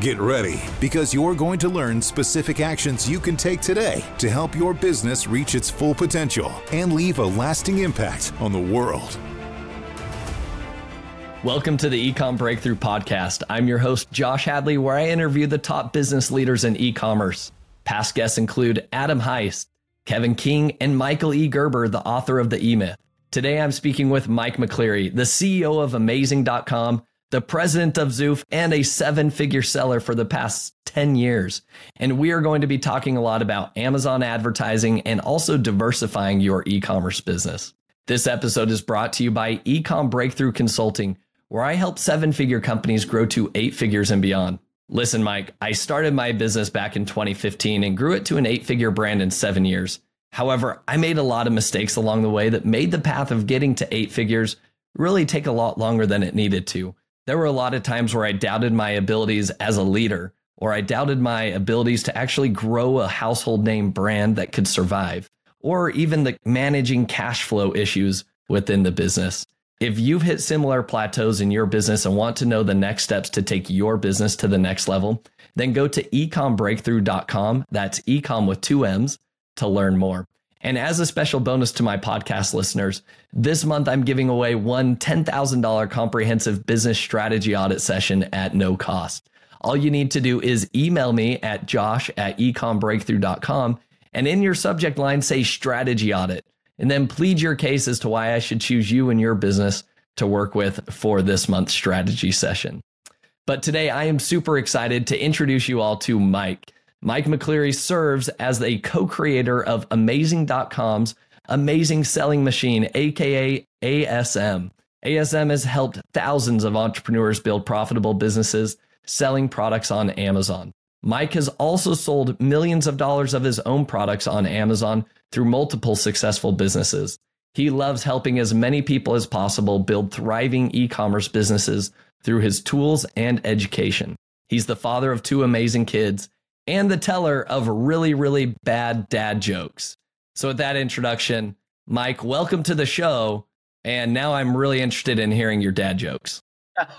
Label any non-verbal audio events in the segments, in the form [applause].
Get ready because you're going to learn specific actions you can take today to help your business reach its full potential and leave a lasting impact on the world. Welcome to the Ecom Breakthrough Podcast. I'm your host, Josh Hadley, where I interview the top business leaders in e commerce. Past guests include Adam Heist, Kevin King, and Michael E. Gerber, the author of The E Myth. Today I'm speaking with Mike McClary, the CEO of Amazing.com, the president of Zoof, and a seven figure seller for the past 10 years. And we are going to be talking a lot about Amazon advertising and also diversifying your e commerce business. This episode is brought to you by Ecom Breakthrough Consulting, where I help seven figure companies grow to eight figures and beyond. Listen, Mike, I started my business back in 2015 and grew it to an eight figure brand in seven years. However, I made a lot of mistakes along the way that made the path of getting to eight figures really take a lot longer than it needed to. There were a lot of times where I doubted my abilities as a leader, or I doubted my abilities to actually grow a household name brand that could survive, or even the managing cash flow issues within the business. If you've hit similar plateaus in your business and want to know the next steps to take your business to the next level, then go to ecombreakthrough.com. That's ecom with two M's to learn more. And as a special bonus to my podcast listeners, this month I'm giving away one $10,000 comprehensive business strategy audit session at no cost. All you need to do is email me at josh at ecombreakthrough.com and in your subject line say strategy audit and then plead your case as to why I should choose you and your business to work with for this month's strategy session. But today I am super excited to introduce you all to Mike. Mike McClary serves as a co creator of Amazing.com's Amazing Selling Machine, aka ASM. ASM has helped thousands of entrepreneurs build profitable businesses selling products on Amazon. Mike has also sold millions of dollars of his own products on Amazon through multiple successful businesses. He loves helping as many people as possible build thriving e commerce businesses through his tools and education. He's the father of two amazing kids and the teller of really, really bad dad jokes. So, with that introduction, Mike, welcome to the show. And now I'm really interested in hearing your dad jokes. [laughs]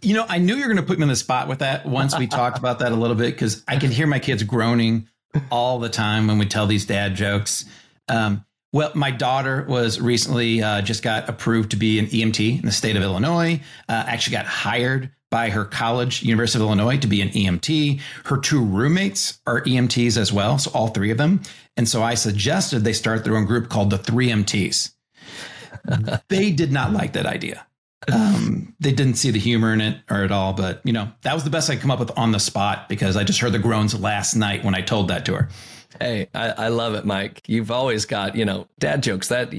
you know, I knew you were going to put me on the spot with that once we talked about that a little bit because I can hear my kids groaning all the time when we tell these dad jokes. Um, well, my daughter was recently uh, just got approved to be an EMT in the state of Illinois. Uh, actually, got hired by her college, University of Illinois, to be an EMT. Her two roommates are EMTs as well, so all three of them. And so I suggested they start their own group called the Three MTs. [laughs] they did not like that idea. Um, they didn't see the humor in it or at all, but you know, that was the best I could come up with on the spot because I just heard the groans last night when I told that to her. Hey, I, I love it, Mike. You've always got, you know, dad jokes that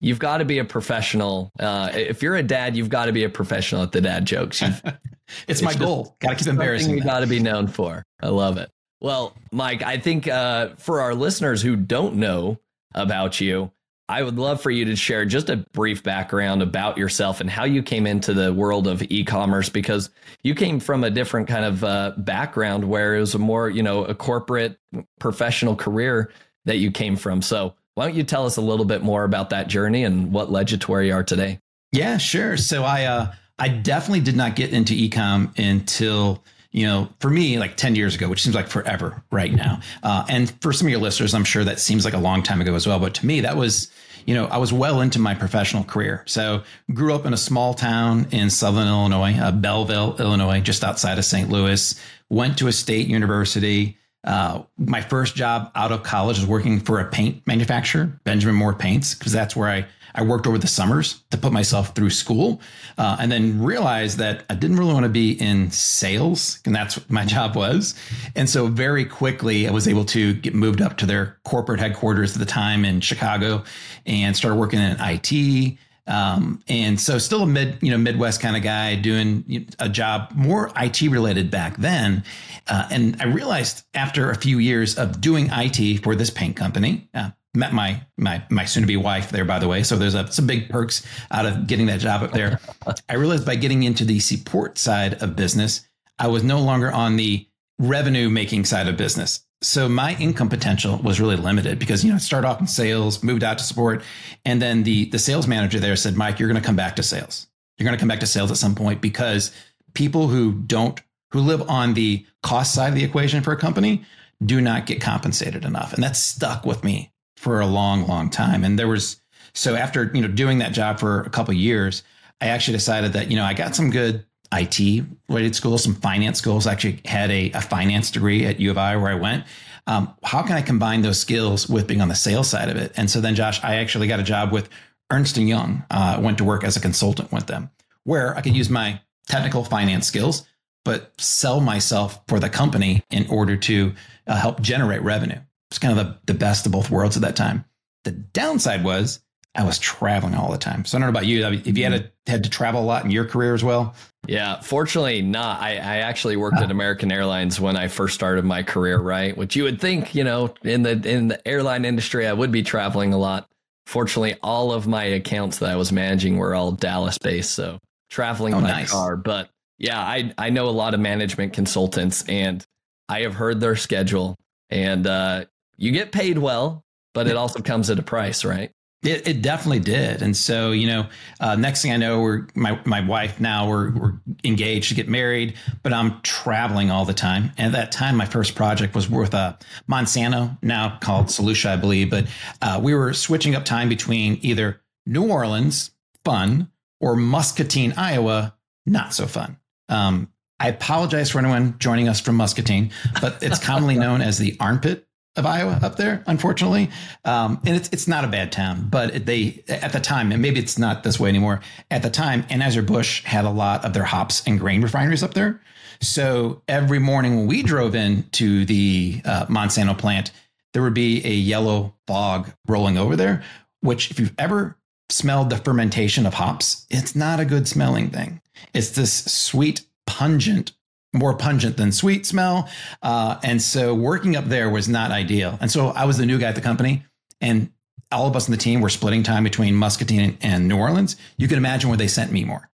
you've got to be a professional. Uh, if you're a dad, you've got to be a professional at the dad jokes. it's, [laughs] it's, my goal. [laughs] Got to keep embarrassing. You got to be known for. I love it. Well, Mike, I think uh, for our listeners who don't know about you, I would love for you to share just a brief background about yourself and how you came into the world of e-commerce because you came from a different kind of uh, background where it was a more, you know, a corporate professional career that you came from. So why don't you tell us a little bit more about that journey and what led you to where you are today? Yeah, sure. So I uh, I definitely did not get into ecom until you know, for me, like 10 years ago, which seems like forever right now. Uh, and for some of your listeners, I'm sure that seems like a long time ago as well. But to me, that was, you know, I was well into my professional career. So grew up in a small town in Southern Illinois, uh, Belleville, Illinois, just outside of St. Louis, went to a state university. Uh, my first job out of college was working for a paint manufacturer, Benjamin Moore Paints, because that's where I I worked over the summers to put myself through school, uh, and then realized that I didn't really want to be in sales, and that's what my [laughs] job was. And so very quickly, I was able to get moved up to their corporate headquarters at the time in Chicago, and started working in IT. Um, and so still a mid, you know, Midwest kind of guy doing a job more IT related back then. Uh, and I realized after a few years of doing IT for this paint company, uh, met my my my soon to be wife there, by the way. So there's a, some big perks out of getting that job up there. [laughs] I realized by getting into the support side of business, I was no longer on the revenue making side of business. So my income potential was really limited because you know I started off in sales, moved out to support, and then the the sales manager there said, "Mike, you're going to come back to sales. You're going to come back to sales at some point because people who don't who live on the cost side of the equation for a company do not get compensated enough." And that stuck with me for a long, long time. And there was so after you know doing that job for a couple years, I actually decided that you know I got some good IT related schools, some finance schools. I actually had a, a finance degree at U of I where I went. Um, how can I combine those skills with being on the sales side of it? And so then, Josh, I actually got a job with Ernst and Young. Uh, went to work as a consultant with them, where I could use my technical finance skills, but sell myself for the company in order to uh, help generate revenue. It's kind of the, the best of both worlds at that time. The downside was I was traveling all the time. So I don't know about you. If you had to, had to travel a lot in your career as well. Yeah, fortunately not. I, I actually worked at American Airlines when I first started my career, right? Which you would think, you know, in the in the airline industry, I would be traveling a lot. Fortunately, all of my accounts that I was managing were all Dallas based, so traveling oh, by nice. car. But yeah, I I know a lot of management consultants, and I have heard their schedule, and uh, you get paid well, but it also comes at a price, right? It, it definitely did, and so you know, uh, next thing I know, we're my my wife now we're we're engaged to get married, but I'm traveling all the time. And at that time, my first project was with uh, Monsanto, now called Solutia, I believe. But uh, we were switching up time between either New Orleans, fun, or Muscatine, Iowa, not so fun. Um, I apologize for anyone joining us from Muscatine, but it's commonly known as the armpit of Iowa up there, unfortunately. Um, and it's it's not a bad town, but they at the time, and maybe it's not this way anymore. At the time, Anheuser Busch had a lot of their hops and grain refineries up there. So every morning when we drove in to the uh, Monsanto plant, there would be a yellow fog rolling over there. Which, if you've ever smelled the fermentation of hops, it's not a good smelling thing. It's this sweet, pungent more pungent than sweet smell. Uh, and so working up there was not ideal. And so I was the new guy at the company, and all of us in the team were splitting time between Muscatine and New Orleans. You can imagine where they sent me more.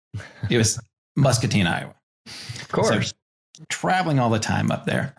It was [laughs] Muscatine, Iowa. Of course. So, traveling all the time up there.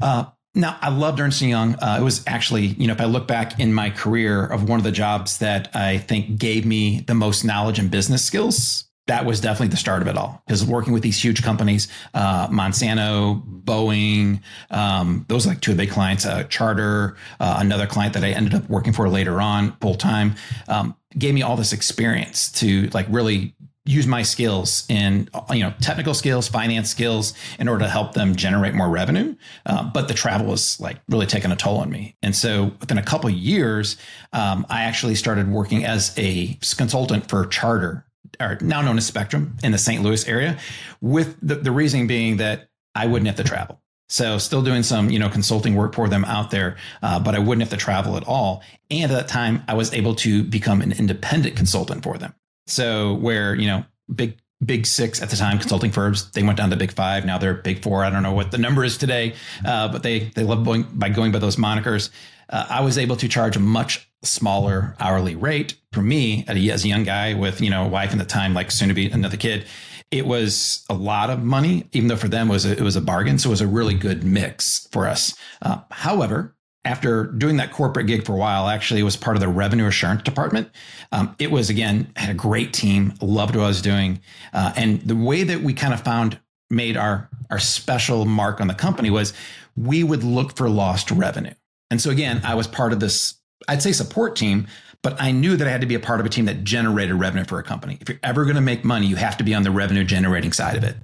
Uh, now, I loved Ernst Young. Uh, it was actually, you know, if I look back in my career of one of the jobs that I think gave me the most knowledge and business skills that was definitely the start of it all. Because working with these huge companies, uh, Monsanto, Boeing, um, those are like two of the big clients. Uh, Charter, uh, another client that I ended up working for later on full time, um, gave me all this experience to like really use my skills in you know technical skills finance skills in order to help them generate more revenue uh, but the travel was like really taking a toll on me and so within a couple years um, i actually started working as a consultant for charter or now known as Spectrum in the St. Louis area, with the, the reasoning being that I wouldn't have to travel. So still doing some, you know, consulting work for them out there, uh, but I wouldn't have to travel at all. And at that time, I was able to become an independent consultant for them. So where, you know, big, big six at the time consulting firms, they went down to big five. Now they're big four. I don't know what the number is today, uh, but they, they love going by going by those monikers. Uh, I was able to charge a much smaller hourly rate for me as a young guy with you know a wife and the time like soon to be another kid. It was a lot of money even though for them it was a, it was a bargain. So it was a really good mix for us. Uh, however after doing that corporate gig for a while actually it was part of the revenue assurance department. Um, it was again had a great team loved what i was doing. Uh, and the way that we kind of found made our our special mark on the company was we would look for lost revenue and so again i was part of this I'd say support team, but I knew that I had to be a part of a team that generated revenue for a company. If you're ever going to make money, you have to be on the revenue generating side of it.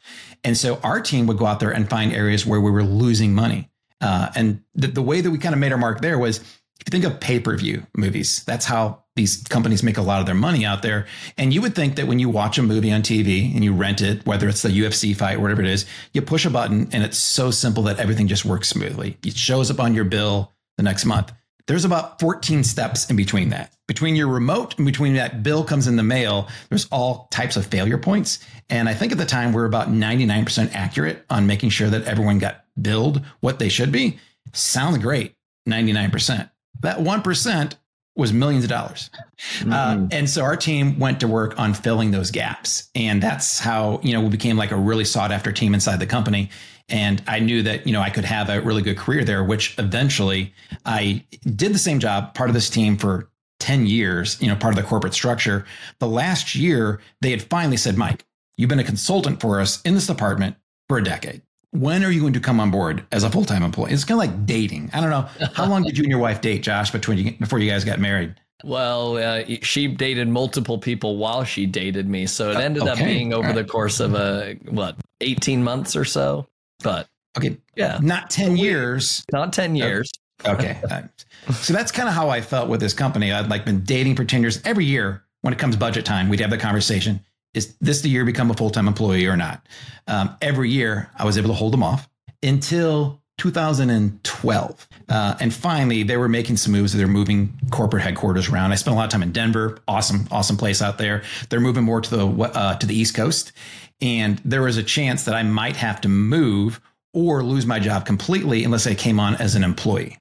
And so our team would go out there and find areas where we were losing money. Uh, and the, the way that we kind of made our mark there was if you think of pay per view movies, that's how these companies make a lot of their money out there. And you would think that when you watch a movie on TV and you rent it, whether it's the UFC fight or whatever it is, you push a button and it's so simple that everything just works smoothly. It shows up on your bill the next month. There's about 14 steps in between that. Between your remote and between that bill comes in the mail, there's all types of failure points. And I think at the time we we're about 99% accurate on making sure that everyone got billed what they should be. Sounds great, 99%. That 1% was millions of dollars. Mm-hmm. Uh, and so our team went to work on filling those gaps. And that's how, you know, we became like a really sought after team inside the company. And I knew that, you know, I could have a really good career there, which eventually I did the same job, part of this team for 10 years, you know, part of the corporate structure. The last year, they had finally said, Mike, you've been a consultant for us in this department for a decade when are you going to come on board as a full time employee? It's kind of like dating. I don't know. How long did you and your wife date, Josh, between you, before you guys got married? Well, uh, she dated multiple people while she dated me, so it ended okay. up being over right. the course of a what eighteen months or so. But okay, yeah, not ten years. Not ten years. Okay, [laughs] so that's kind of how I felt with this company. I'd like been dating for ten years. Every year, when it comes budget time, we'd have the conversation is this the year become a full time employee or not? Um, every year, I was able to hold them off until 2012. Uh, and finally, they were making some moves. They're moving corporate headquarters around. I spent a lot of time in Denver. Awesome, awesome place out there. They're moving more to the uh, to the East Coast, and there was a chance that I might have to move or lose my job completely unless I came on as an employee.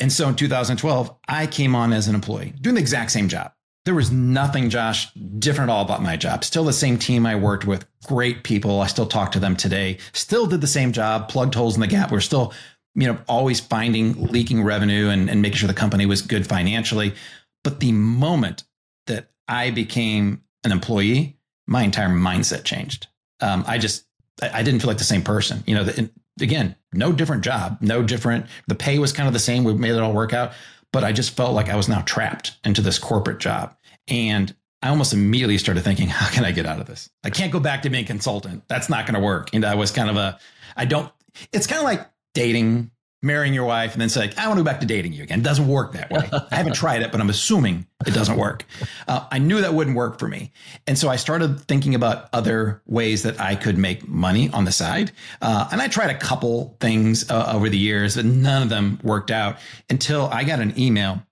And so in 2012, I came on as an employee, doing the exact same job there was nothing, Josh, different at all about my job. Still the same team I worked with, great people. I still talk to them today. Still did the same job, plugged holes in the gap. We're still, you know, always finding leaking revenue and, and making sure the company was good financially. But the moment that I became an employee, my entire mindset changed. Um, I just, I didn't feel like the same person. You know, the, again, no different job, no different. The pay was kind of the same. We made it all work out, but I just felt like I was now trapped into this corporate job. And I almost immediately started thinking, [laughs] how can I get out of this? I can't go back to being a consultant. That's not going to work. And I was kind of a, I don't, it's kind of like dating, marrying your wife, and then say, I want to go back to dating you again. It doesn't work that way. I haven't [laughs] tried it, but I'm assuming it doesn't work. Uh, I knew that wouldn't work for me. And so I started thinking about other ways that I could make money on the side. Uh, and I tried a couple things uh, over the years, but none of them worked out until I got an email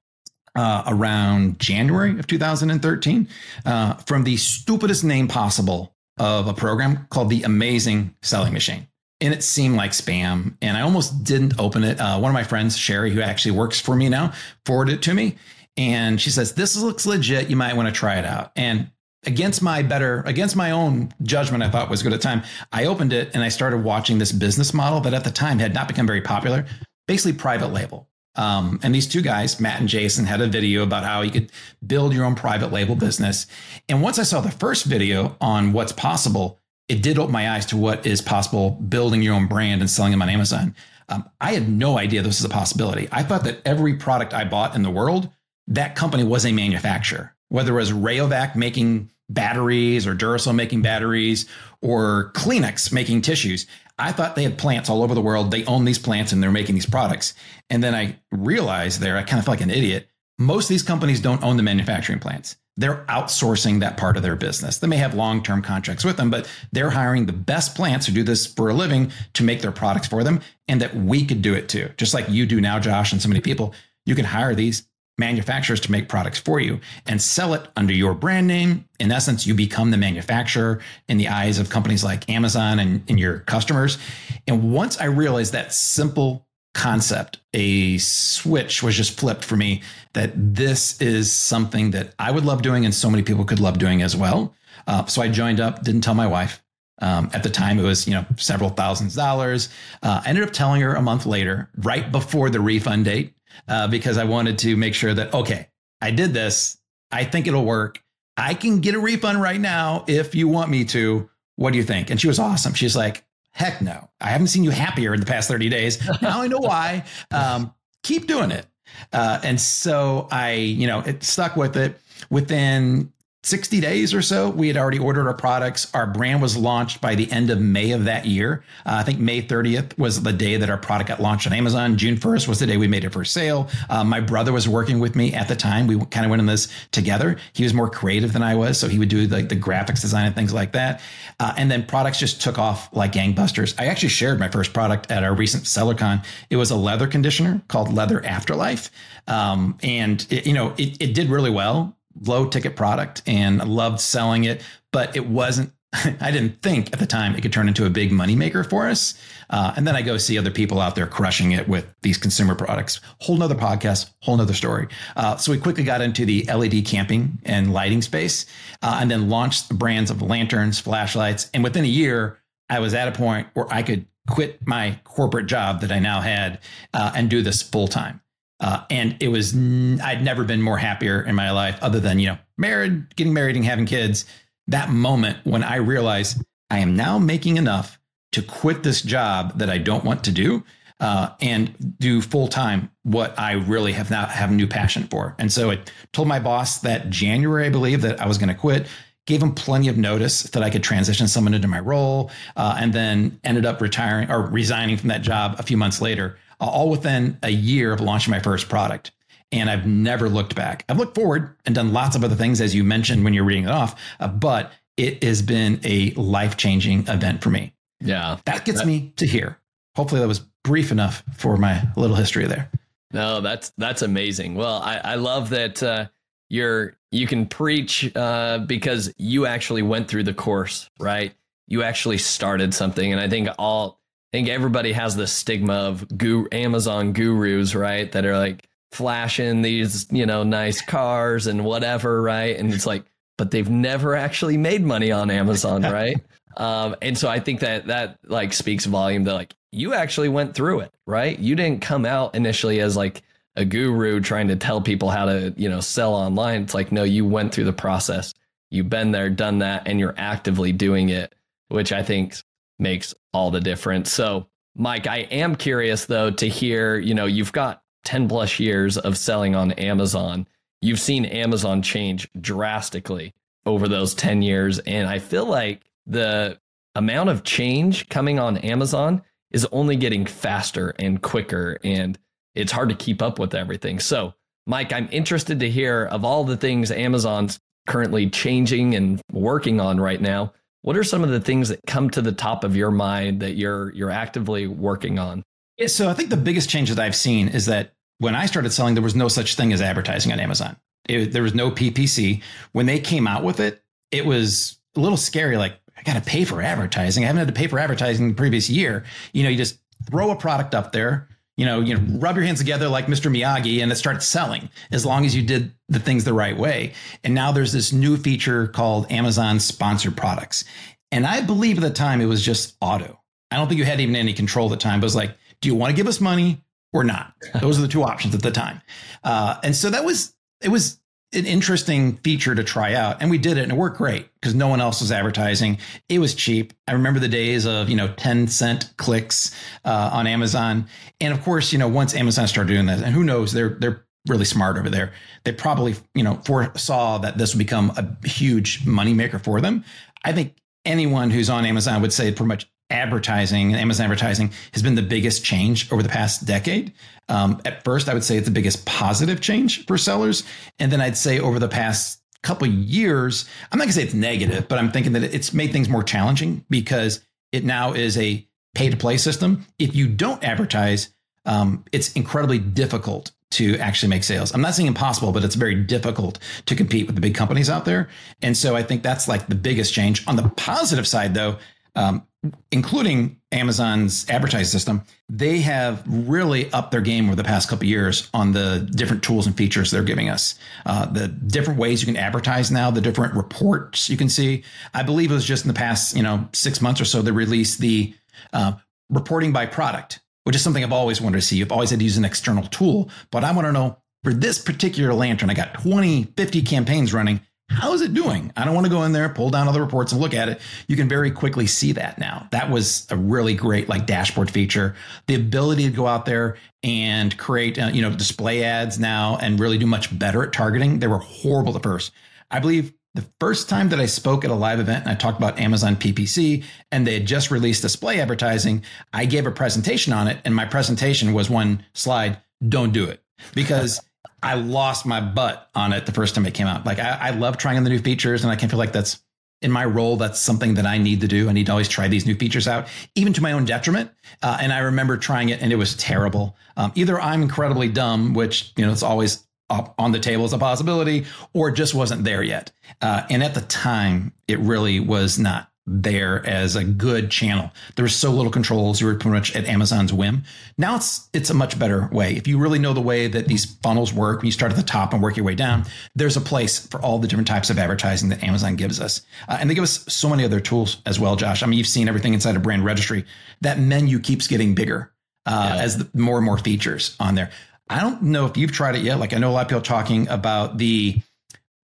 uh, around January of 2013 uh, from the stupidest name possible of a program called the Amazing Selling Machine. And it seemed like spam. And I almost didn't open it. Uh, one of my friends, Sherry, who actually works for me now, forwarded it to me. And she says, This looks legit. You might want to try it out. And against my better, against my own judgment, I thought was good at the time, I opened it and I started watching this business model that at the time had not become very popular, basically private label. Um, and these two guys, Matt and Jason, had a video about how you could build your own private label business. And once I saw the first video on what's possible, it did open my eyes to what is possible building your own brand and selling them on Amazon. Um, I had no idea this was a possibility. I thought that every product I bought in the world, that company was a manufacturer, whether it was Rayovac making batteries or Duracell making batteries or Kleenex making tissues. I thought they had plants all over the world. They own these plants and they're making these products. And then I realized there, I kind of felt like an idiot. Most of these companies don't own the manufacturing plants. They're outsourcing that part of their business. They may have long term contracts with them, but they're hiring the best plants who do this for a living to make their products for them. And that we could do it too. Just like you do now, Josh, and so many people, you can hire these manufacturers to make products for you and sell it under your brand name. In essence, you become the manufacturer in the eyes of companies like Amazon and, and your customers. And once I realized that simple concept, a switch was just flipped for me that this is something that I would love doing and so many people could love doing as well. Uh, so I joined up, didn't tell my wife. Um, at the time, it was you know several thousands dollars. Uh, I ended up telling her a month later, right before the refund date, uh, because I wanted to make sure that, okay, I did this. I think it'll work. I can get a refund right now if you want me to. What do you think? And she was awesome. She's like, heck no. I haven't seen you happier in the past 30 days. Now I know why. Um, keep doing it. Uh, and so I, you know, it stuck with it. Within 60 days or so, we had already ordered our products. Our brand was launched by the end of May of that year. Uh, I think May 30th was the day that our product got launched on Amazon. June 1st was the day we made it for sale. Uh, my brother was working with me at the time. We kind of went in this together. He was more creative than I was, so he would do like the graphics design and things like that. Uh, and then products just took off like gangbusters. I actually shared my first product at our recent SellerCon. It was a leather conditioner called Leather Afterlife. Um, and it, you know, it, it did really well low ticket product and loved selling it, but it wasn't [laughs] I didn't think at the time it could turn into a big moneymaker for us. Uh, and then I go see other people out there crushing it with these consumer products. Whole nother podcast, whole nother story. Uh, so we quickly got into the LED camping and lighting space, uh, and then launched the brands of lanterns, flashlights. And within a year, I was at a point where I could quit my corporate job that I now had uh, and do this full time. Uh, and it was I'd never been more happier in my life, other than you know married, getting married, and having kids. That moment when I realized I am now making enough to quit this job that I don't want to do uh, and do full time what I really have not have a new passion for. And so I told my boss that January, I believe, that I was going to quit. Gave him plenty of notice that I could transition someone into my role, uh, and then ended up retiring or resigning from that job a few months later, all within a year of launching my first product. And I've never looked back. I've looked forward and done lots of other things, as you mentioned when you're reading it off, uh, but it has been a life changing event for me. Yeah. That gets that, me to here. Hopefully that was brief enough for my little history there. No, that's that's amazing. Well, I, I love that uh, you're you can preach uh, because you actually went through the course, right? You actually started something, and I think all think everybody has the stigma of guru, Amazon gurus, right? That are like flashing these you know nice cars and whatever, right? And it's like, but they've never actually made money on Amazon, [laughs] right? Um, and so I think that that like speaks volume that like you actually went through it, right? You didn't come out initially as like a guru trying to tell people how to, you know, sell online. It's like, no, you went through the process. You've been there, done that, and you're actively doing it, which I think makes all the difference. So, Mike, I am curious though to hear, you know, you've got 10 plus years of selling on Amazon. You've seen Amazon change drastically over those 10 years. And I feel like the amount of change coming on Amazon is only getting faster and quicker, and it's hard to keep up with everything. So, Mike, I'm interested to hear of all the things Amazon's currently changing and working on right now. What are some of the things that come to the top of your mind that you're you're actively working on? Yeah, so I think the biggest change that I've seen is that when I started selling, there was no such thing as advertising on Amazon. It, there was no PPC. When they came out with it, it was a little scary. Like, I got to pay for advertising. I haven't had to pay for advertising the previous year. You know, you just throw a product up there, you know, you know, rub your hands together like Mr. Miyagi and it starts selling as long as you did the things the right way. And now there's this new feature called Amazon sponsored products. And I believe at the time it was just auto. I don't think you had even any control at the time, but it was like, do you want to give us money or not? Those are the two options at the time. Uh, and so that was, it was an interesting feature to try out and we did it and it worked great because no one else was advertising. It was cheap. I remember the days of you know 10 cent clicks uh, on amazon. And of course you know once amazon started doing that and who knows they're they're really smart over there. They probably you know foresaw that this would become a huge moneymaker for them. I think anyone who's on amazon would say pretty much advertising and Amazon advertising has been the biggest change over the past decade. Um, at first, I would say it's the biggest positive change for sellers. And then I'd say over the past couple years, I'm not to say it's negative, but I'm thinking that it's made things more challenging because it now is a pay to play system. If you don't advertise, um, it's incredibly difficult to actually make sales. I'm not saying impossible, but it's very difficult to compete with the big companies out there. And so I think that's like the biggest change. On the positive side, though, um, including Amazon's advertising system, they have really upped their game over the past couple years on the different tools and features they're giving us. Uh, the different ways you can advertise now, the different reports you can see. I believe it was just in the past, you know, six months or so they released the uh, reporting by product, which is something I've always wanted to see. You've always had to use an external tool, but I want to know for this particular lantern, I got 20, 50 campaigns running how is it doing? I don't want to go in there, pull down all the reports and look at it. You can very quickly see that now. That was a really great like dashboard feature. The ability to go out there and create, uh, you know, display ads now and really do much better at targeting. They were horrible at first. I believe the first time that I spoke at a live event and I talked about Amazon PPC and they had just released display advertising, I gave a presentation on it and my presentation was one slide, don't do it because I lost my butt on it the first time it came out. Like I, I love trying the new features, and I can feel like that's in my role. That's something that I need to do. I need to always try these new features out, even to my own detriment. Uh, and I remember trying it, and it was terrible. Um, either I'm incredibly dumb, which you know it's always up on the table as a possibility, or just wasn't there yet. Uh, and at the time, it really was not there as a good channel. There was so little controls. You were pretty much at Amazon's whim. Now it's it's a much better way. If you really know the way that these funnels work, when you start at the top and work your way down, there's a place for all the different types of advertising that Amazon gives us, uh, and they give us so many other tools as well. Josh, I mean, you've seen everything inside a brand registry. That menu keeps getting bigger uh, yeah. as the, more and more features on there. I don't know if you've tried it yet. Like I know a lot of people talking about the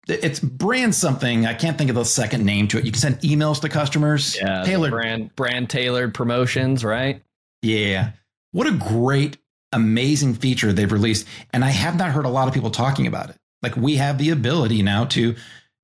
it's brand something. I can't think of the second name to it. You can send emails to customers. Yeah, tailored brand brand tailored promotions, right? Yeah. What a great, amazing feature they've released, and I have not heard a lot of people talking about it. Like we have the ability now to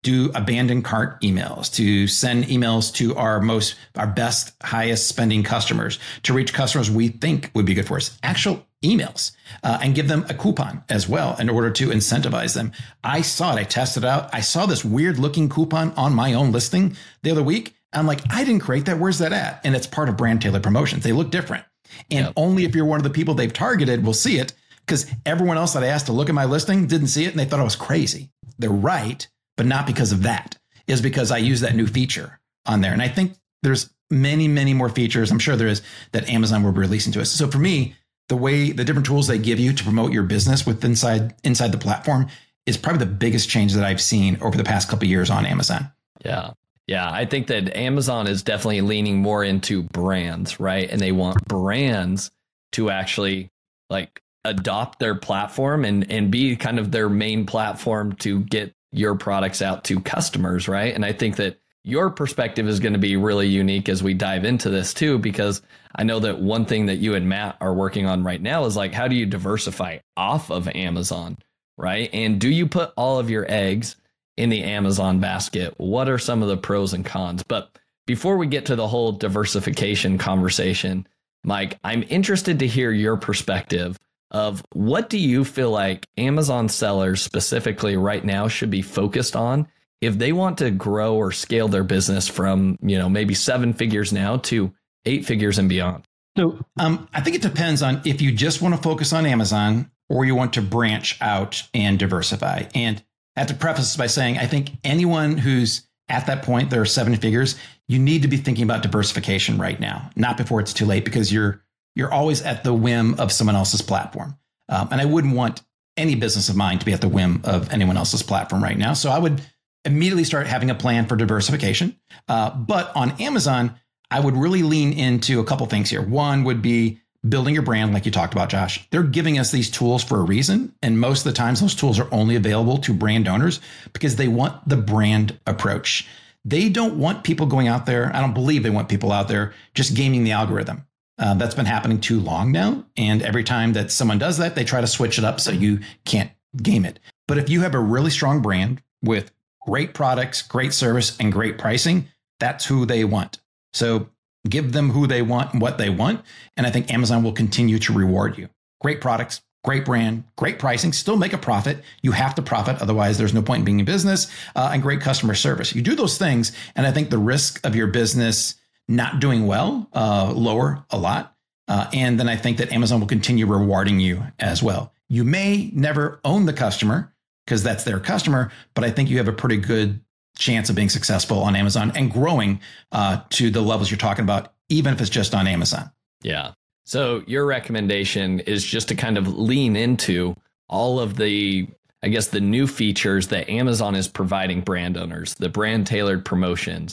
do abandoned cart emails, to send emails to our most, our best, highest spending customers, to reach customers we think would be good for us. Actual emails uh, and give them a coupon as well in order to incentivize them. I saw it. I tested it out. I saw this weird looking coupon on my own listing the other week. I'm like, I didn't create that. Where's that at? And it's part of brand tailored promotions. They look different. And yep. only if you're one of the people they've targeted will see it because everyone else that I asked to look at my listing didn't see it and they thought I was crazy. They're right, but not because of that. Is because I use that new feature on there. And I think there's many, many more features. I'm sure there is that Amazon will be releasing to us. So for me, the way the different tools they give you to promote your business with inside inside the platform is probably the biggest change that I've seen over the past couple years on Amazon. Yeah. Yeah, I think that Amazon is definitely leaning more into brands, right? And they want brands to actually like adopt their platform and and be kind of their main platform to get your products out to customers, right? And I think that your perspective is going to be really unique as we dive into this too, because I know that one thing that you and Matt are working on right now is like, how do you diversify off of Amazon, right? And do you put all of your eggs in the Amazon basket? What are some of the pros and cons? But before we get to the whole diversification conversation, Mike, I'm interested to hear your perspective of what do you feel like Amazon sellers specifically right now should be focused on if they want to grow or scale their business from, you know, maybe seven figures now to eight figures and beyond? So um, I think it depends on if you just want to focus on Amazon or you want to branch out and diversify. And I have to preface this by saying I think anyone who's at that point, there are seven figures, you need to be thinking about diversification right now, not before it's too late, because you're you're always at the whim of someone else's platform. Um, and I wouldn't want any business of mine to be at the whim of anyone else's platform right now. So I would immediately start having a plan for diversification. Uh, but on Amazon, I would really lean into a couple things here. One would be building your brand, like you talked about, Josh. They're giving us these tools for a reason. And most of the times, those tools are only available to brand owners because they want the brand approach. They don't want people going out there. I don't believe they want people out there just gaming the algorithm. Uh, that's been happening too long now. And every time that someone does that, they try to switch it up so you can't game it. But if you have a really strong brand with great products, great service, and great pricing, that's who they want. So give them who they want and what they want. And I think Amazon will continue to reward you. Great products, great brand, great pricing, still make a profit. You have to profit. Otherwise, there's no point in being in business uh, and great customer service. You do those things. And I think the risk of your business not doing well uh, lower a lot. Uh, and then I think that Amazon will continue rewarding you as well. You may never own the customer, because that's their customer. But I think you have a pretty good chance of being successful on Amazon and growing uh, to the levels you're talking about, even if it's just on Amazon. Yeah. So your recommendation is just to kind of lean into all of the, I guess, the new features that Amazon is providing brand owners, the brand tailored promotions,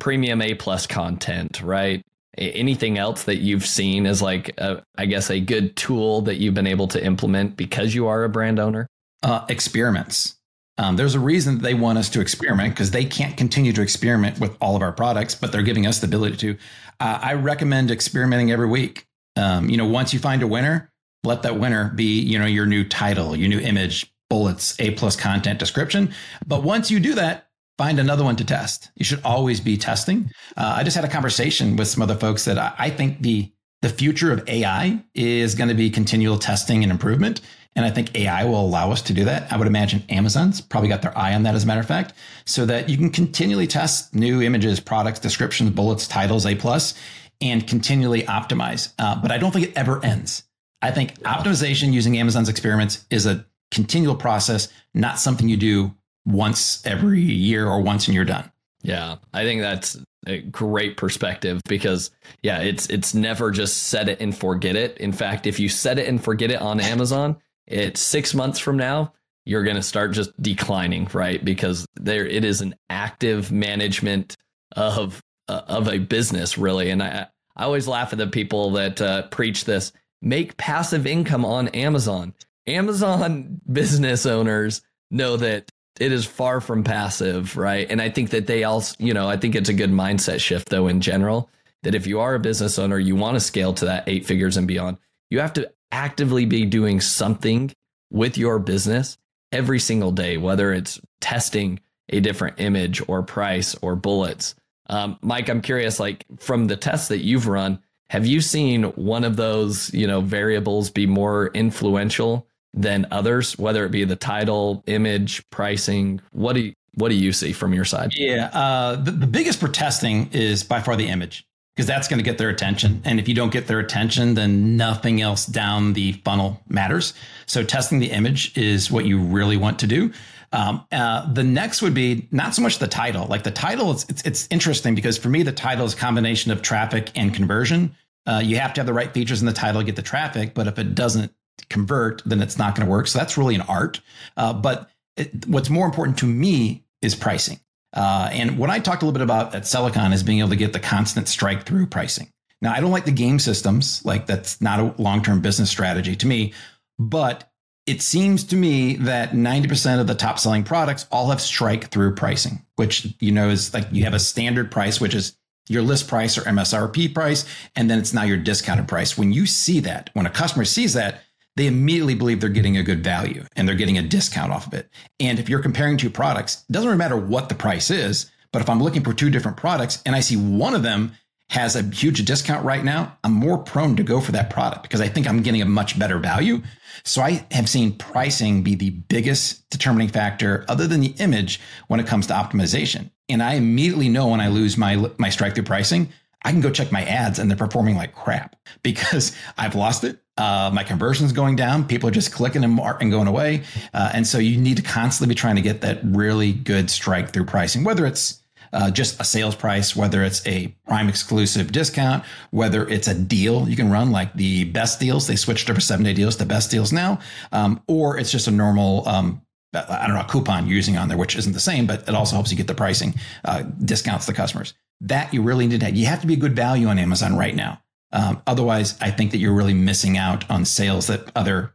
premium A plus content, right? Anything else that you've seen as like, a, I guess, a good tool that you've been able to implement because you are a brand owner? Uh, experiments. Um, there's a reason they want us to experiment because they can't continue to experiment with all of our products, but they're giving us the ability to. Uh, I recommend experimenting every week. Um, you know, once you find a winner, let that winner be, you know, your new title, your new image, bullets, A plus content description. But once you do that, find another one to test. You should always be testing. Uh, I just had a conversation with some other folks that I, I think the the future of AI is going to be continual testing and improvement. And I think AI will allow us to do that. I would imagine Amazon's probably got their eye on that, as a matter of fact, so that you can continually test new images, products, descriptions, bullets, titles, A plus, and continually optimize. Uh, but I don't think it ever ends. I think yeah. optimization using Amazon's experiments is a continual process, not something you do once every year or once and you're done. Yeah, I think that's a great perspective because yeah, it's it's never just set it and forget it. In fact, if you set it and forget it on Amazon, it's 6 months from now, you're going to start just declining, right? Because there it is an active management of uh, of a business really and I I always laugh at the people that uh, preach this make passive income on Amazon. Amazon [laughs] business owners know that it is far from passive, right? And I think that they also, you know, I think it's a good mindset shift though in general that if you are a business owner, you want to scale to that eight figures and beyond, you have to actively be doing something with your business every single day, whether it's testing a different image or price or bullets. Um, Mike, I'm curious, like from the tests that you've run, have you seen one of those, you know, variables be more influential than others, whether it be the title, image, pricing? What do you, what do you see from your side? Yeah, uh, the, the biggest for testing is by far the image because that's going to get their attention. And if you don't get their attention, then nothing else down the funnel matters. So testing the image is what you really want to do. Um, uh, the next would be not so much the title. Like the title, it's, it's, it's interesting because for me, the title is combination of traffic and conversion. Uh, you have to have the right features in the title to get the traffic, but if it doesn't convert, then it's not going to work. So that's really an art. Uh, but it, what's more important to me is pricing. Uh, and what I talked a little bit about at SellerCon is being able to get the constant strike through pricing. Now, I don't like the game systems, like that's not a long term business strategy to me, but it seems to me that 90% of the top selling products all have strike through pricing, which, you know, is like you have a standard price, which is your list price or MSRP price, and then it's now your discounted price. When you see that, when a customer sees that, they immediately believe they're getting a good value and they're getting a discount off of it. And if you're comparing two products, it doesn't really matter what the price is, but if I'm looking for two different products and I see one of them has a huge discount right now, I'm more prone to go for that product because I think I'm getting a much better value. So I have seen pricing be the biggest determining factor other than the image when it comes to optimization. And I immediately know when I lose my my strike through pricing, I can go check my ads and they're performing like crap because [laughs] I've lost it. Uh, my conversion's going down. People are just clicking and, and going away. Uh, and so you need to constantly be trying to get that really good strike through pricing, whether it's uh, just a sales price, whether it's a prime exclusive discount, whether it's a deal you can run like the best deals. They switched over seven day deals to best deals now, um, or it's just a normal um, I don't know, a coupon you're using on there, which isn't the same, but it also helps you get the pricing uh, discounts to customers. That you really need to have. You have to be a good value on Amazon right now. Um, otherwise, I think that you're really missing out on sales that other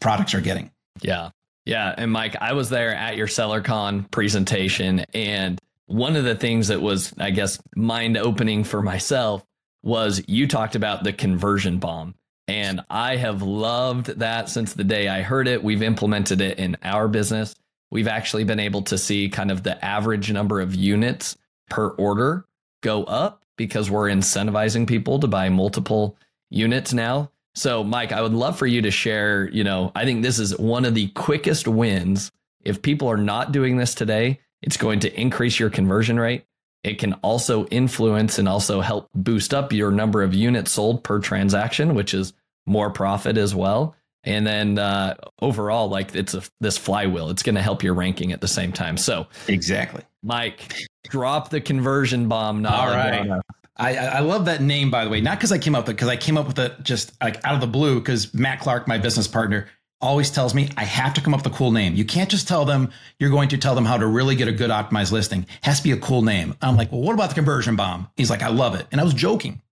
products are getting. Yeah. Yeah. And Mike, I was there at your SellerCon presentation. And one of the things that was, I guess, mind opening for myself was you talked about the conversion bomb. And I have loved that since the day I heard it. We've implemented it in our business. We've actually been able to see kind of the average number of units per order go up because we're incentivizing people to buy multiple units now. So, Mike, I would love for you to share. You know, I think this is one of the quickest wins. If people are not doing this today, it's going to increase your conversion rate. It can also influence and also help boost up your number of units sold per transaction, which is more profit as well. And then uh, overall, like it's a, this flywheel, it's going to help your ranking at the same time. So exactly, Mike, drop the conversion bomb. All right. I, I love that name, by the way, not because I came up with it, because I came up with it just like out of the blue. Because Matt Clark, my business partner, always tells me I have to come up with a cool name. You can't just tell them you're going to tell them how to really get a good optimized listing. It has to be a cool name. I'm like, well, what about the conversion bomb? He's like, I love it, and I was joking,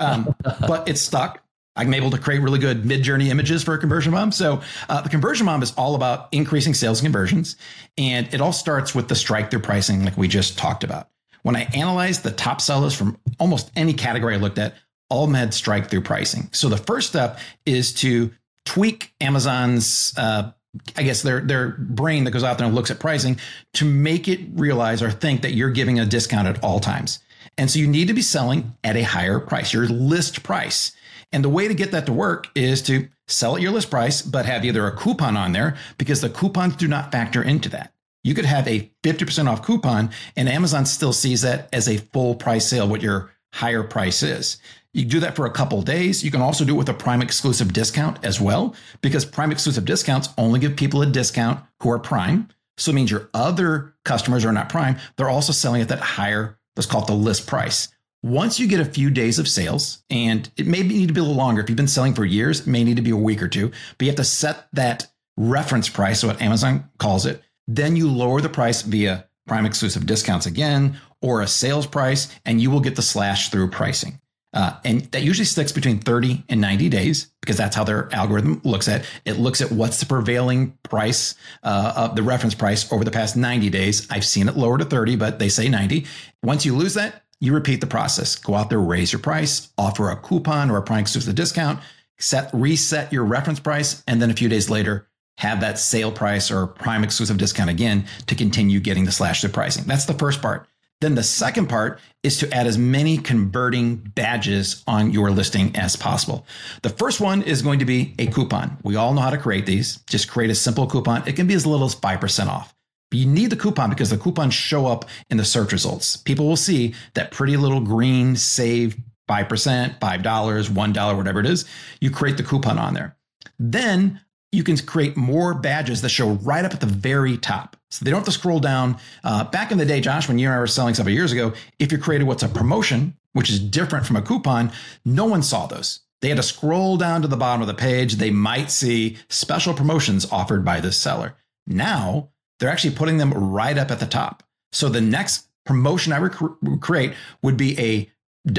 um, but it stuck. I'm able to create really good Midjourney images for a conversion bomb. So uh, the conversion bomb is all about increasing sales conversions, and it all starts with the strike through pricing, like we just talked about. When I analyzed the top sellers from almost any category I looked at, all them had strike through pricing. So the first step is to tweak Amazon's uh, I guess their their brain that goes out there and looks at pricing to make it realize or think that you're giving a discount at all times. And so you need to be selling at a higher price, your list price. And the way to get that to work is to sell at your list price, but have either a coupon on there because the coupons do not factor into that. You could have a 50% off coupon and Amazon still sees that as a full price sale, what your higher price is. You do that for a couple days. You can also do it with a Prime exclusive discount as well, because Prime exclusive discounts only give people a discount who are Prime. So it means your other customers are not prime. They're also selling at that higher, let's call it the list price. Once you get a few days of sales, and it may need to be a little longer. If you've been selling for years, it may need to be a week or two, but you have to set that reference price, so what Amazon calls it. Then you lower the price via prime exclusive discounts again, or a sales price, and you will get the slash through pricing. Uh, and that usually sticks between 30 and 90 days because that's how their algorithm looks at it. looks at what's the prevailing price uh, of the reference price over the past 90 days. I've seen it lower to 30, but they say 90. Once you lose that, you repeat the process. Go out there, raise your price, offer a coupon or a prime exclusive discount, set reset your reference price, and then a few days later, have that sale price or prime exclusive discount again to continue getting the slash through pricing. That's the first part. Then the second part is to add as many converting badges on your listing as possible. The first one is going to be a coupon. We all know how to create these. Just create a simple coupon. It can be as little as 5% off. You need the coupon because the coupons show up in the search results. People will see that pretty little green save 5%, $5, $1, whatever it is. You create the coupon on there. Then you can create more badges that show right up at the very top. So they don't have to scroll down. Uh, back in the day, Josh, when you and I were selling several years ago, if you created what's a promotion, which is different from a coupon, no one saw those. They had to scroll down to the bottom of the page. They might see special promotions offered by this seller. Now they're actually putting them right up at the top. So the next promotion I would create would be a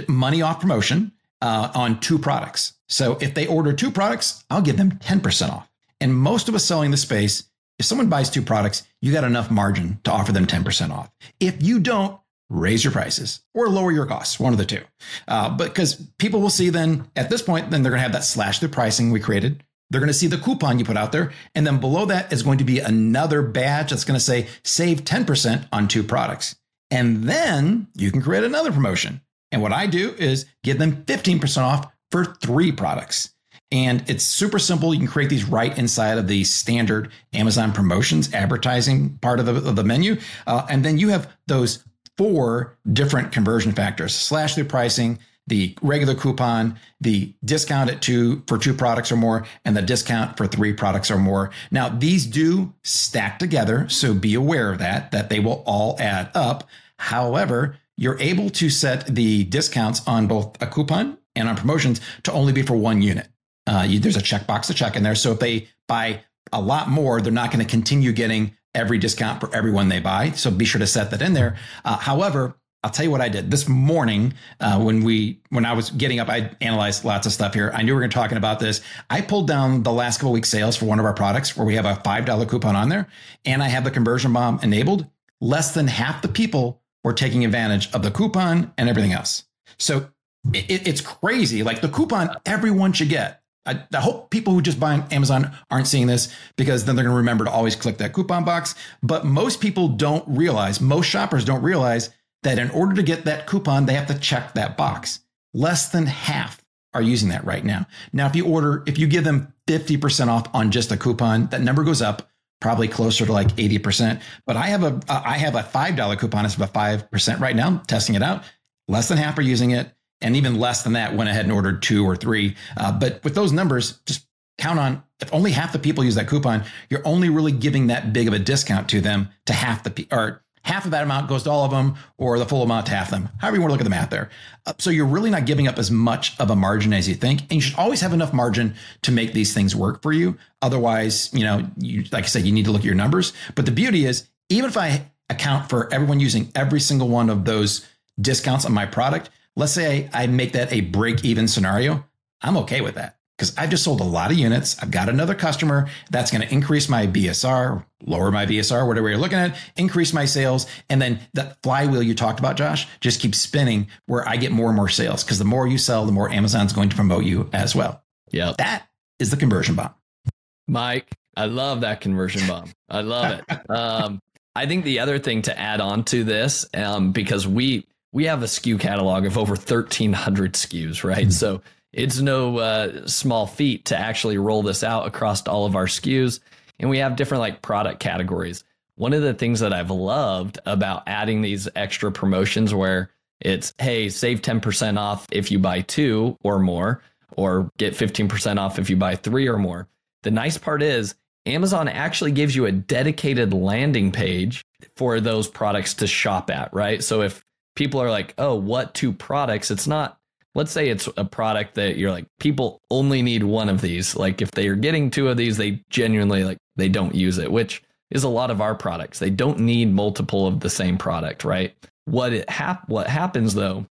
money off promotion uh, on two products. So if they order two products, I'll give them 10% off. And most of us selling the space, if someone buys two products, you got enough margin to offer them 10% off. If you don't, raise your prices or lower your costs, one of the two. Uh, because people will see then at this point, then they're going to have that slash through pricing we created. They're going to see the coupon you put out there. And then below that is going to be another badge that's going to say save 10% on two products. And then you can create another promotion. And what I do is give them 15% off for three products. And it's super simple. You can create these right inside of the standard Amazon promotions advertising part of the, of the menu. Uh, and then you have those four different conversion factors slash through pricing, the regular coupon, the discount at two for two products or more, and the discount for three products or more. Now, these do stack together. So be aware of that, that they will all add up. However, you're able to set the discounts on both a coupon and on promotions to only be for one unit. Uh, you, there's a checkbox to check in there. So if they buy a lot more, they're not going to continue getting every discount for everyone they buy. So be sure to set that in there. Uh, however, I'll tell you what I did this morning uh, when we when I was getting up. I analyzed lots of stuff here. I knew we were going to talking about this. I pulled down the last couple weeks sales for one of our products where we have a five dollar coupon on there, and I have the conversion bomb enabled. Less than half the people were taking advantage of the coupon and everything else. So it, it's crazy. Like the coupon, everyone should get. I, I, hope people who just buy on Amazon aren't seeing this because then they're going to remember to always click that coupon box. But most people don't realize, most shoppers don't realize that in order to get that coupon, they have to check that box. Less than half are using that right now. Now, if you order, if you give them 50% off on just a coupon, that number goes up probably closer to like 80%. But I have a, I have a $5 coupon. It's about 5% right now, testing it out. Less than half are using it and even less than that went ahead and ordered two or three. Uh, but with those numbers, just count on if only half the people use that coupon, you're only really giving that big of a discount to them to half the or half of that amount goes to all of them or the full amount to half them. However you want to look at the math there. Uh, so you're really not giving up as much of a margin as you think, and you should always have enough margin to make these things work for you. Otherwise, you know, you like I said, you need to look at your numbers. But the beauty is, even if I account for everyone using every single one of those discounts on my product, Let's say I, make that a break even scenario. I'm okay with that because I've just sold a lot of units. I've got another customer that's going to increase my BSR, lower my BSR, whatever you're looking at, increase my sales. And then that flywheel you talked about, Josh, just keeps spinning where I get more and more sales because the more you sell, the more Amazon's going to promote you as well. Yeah. That is the conversion bomb. Mike, I love that conversion bomb. I love it. [laughs] Um, I think the other thing to add on to this, um, because we we have a SKU catalog of over 1,300 SKUs, right? Mm-hmm. So it's no uh, small feat to actually roll this out across all of our SKUs. And we have different like product categories. One of the things that I've loved about adding these extra promotions where it's, hey, save 10% off if you buy two or more, or get 15% off if you buy three or more. The nice part is Amazon actually gives you a dedicated landing page for those products to shop at, right? So if people are like, oh, what two products? It's not, let's say it's a product that you're like, people only need one of these. Like if they are getting two of these, they genuinely like, they don't use it, which is a lot of our products. They don't need multiple of the same product, right? What it hap- what happens though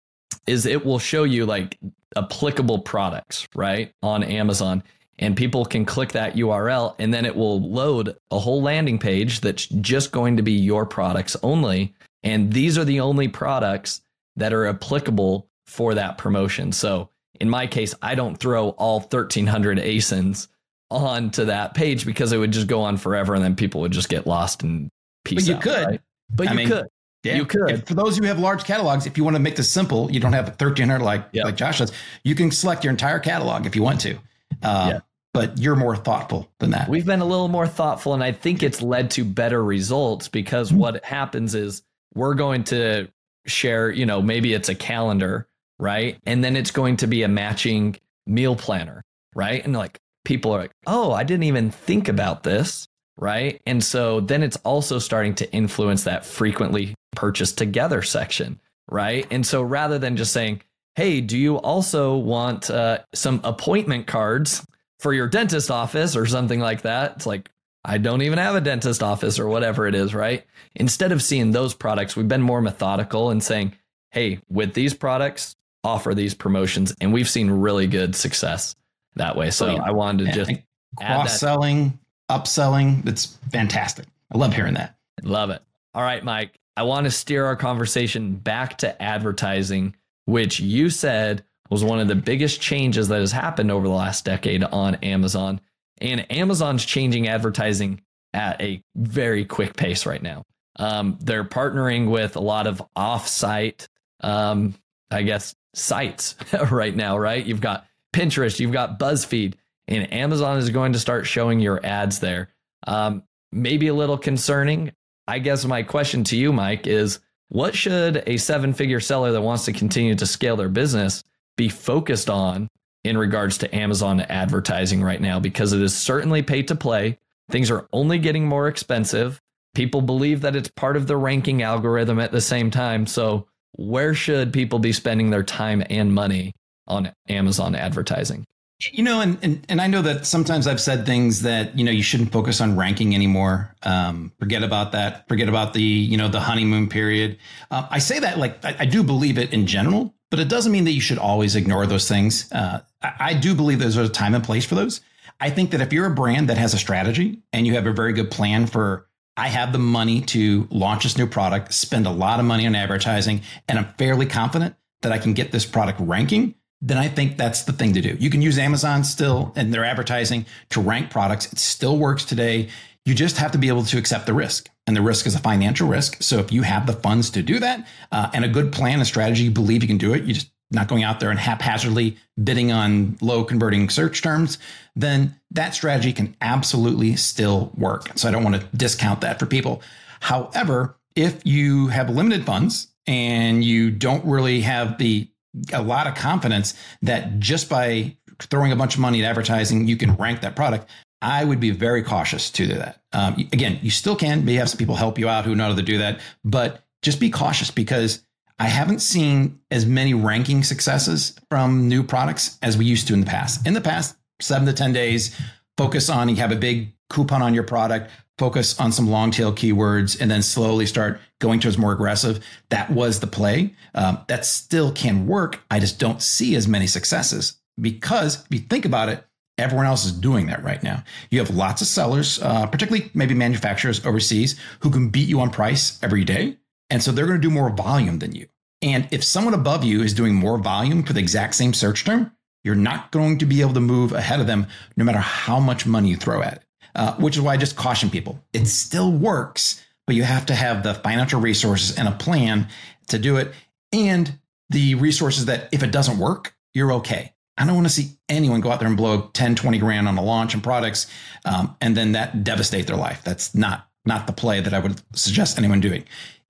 is it will show you like applicable products, right? On Amazon and people can click that URL and then it will load a whole landing page that's just going to be your products only. And these are the only products that are applicable for that promotion. So in my case, I don't throw all 1300 ASINs onto that page because it would just go on forever and then people would just get lost and peace But you out, could. right? But I you mean, could. Yeah. You could. If- for those who have large catalogs, if you want to make this simple, you don't have 1300 like Yeah. like Josh does. You can select your entire catalog if you want to. Uh, Yeah. But you're more thoughtful than that. We've been a little more thoughtful, and I think it's led to better results because what happens is we're going to share, you know, maybe it's a calendar, right? And then it's going to be a matching meal planner, right? And like people are like, oh, I didn't even think about this, right? And so then it's also starting to influence that frequently purchased together section, right? And so rather than just saying, hey, do you also want uh, some appointment cards? for your dentist office or something like that. It's like, I don't even have a dentist office or whatever it is, right? Instead of seeing those products, we've been more methodical and saying, hey, with these products, offer these promotions. And we've seen really good success that way. So Oh. I wanted to just and add that. cross selling, upselling. It's fantastic. I love hearing that. Love it. All right, Mike. I want to steer our conversation back to advertising, which you said was one of the biggest changes that has happened over the last decade on Amazon. And Amazon's changing advertising at a very quick pace right now. Um, they're partnering with a lot of off-site, um, I guess, sites [laughs] right now. Right? You've got Pinterest, you've got BuzzFeed, and Amazon is going to start showing your ads there. Um, maybe a little concerning. I guess my question to you, Mike, is what should a seven-figure seller that wants to continue to scale their business be focused on in regards to Amazon advertising right now because it is certainly pay to play. Things are only getting more expensive. People believe that it's part of the ranking algorithm at the same time. So, where should people be spending their time and money on Amazon advertising? You know, and, and and I know that sometimes I've said things that you know you shouldn't focus on ranking anymore. Um, forget about that. Forget about the you know the honeymoon period. Uh, I say that like I, I do believe it in general, but it doesn't mean that you should always ignore those things. Uh, I, I do believe there's a time and place for those. I think that if you're a brand that has a strategy and you have a very good plan for, I have the money to launch this new product, spend a lot of money on advertising, and I'm fairly confident that I can get this product ranking, then I think that's the thing to do. You can use Amazon still and their advertising to rank products. It still works today. You just have to be able to accept the risk. And the risk is a financial risk. So if you have the funds to do that uh, and a good plan and strategy, you believe you can do it, you just not going out there and haphazardly bidding on low converting search terms, then that strategy can absolutely still work. So I don't want to discount that for people. However, if you have limited funds and you don't really have the a lot of confidence that just by throwing a bunch of money at advertising, you can rank that product. I would be very cautious to do that. Um, again, you still can. Maybe have some people help you out who know how to do that, but just be cautious because I haven't seen as many ranking successes from new products as we used to in the past. In the past, seven to 10 days, focus on, you have a big coupon on your product, focus on some long tail keywords, and then slowly start going towards more aggressive. That was the play. Um, that still can work. I just don't see as many successes because if you think about it, everyone else is doing that right now. You have lots of sellers, uh, particularly maybe manufacturers overseas, who can beat you on price every day. And so they're going to do more volume than you. And if someone above you is doing more volume for the exact same search term, you're not going to be able to move ahead of them no matter how much money you throw at it. Uh, which is why I just caution people. It still works, but you have to have the financial resources and a plan to do it and the resources that if it doesn't work, you're okay. I don't want to see anyone go out there and blow 10, 20 grand on a launch and products um, and then that devastate their life. That's not not the play that I would suggest anyone doing.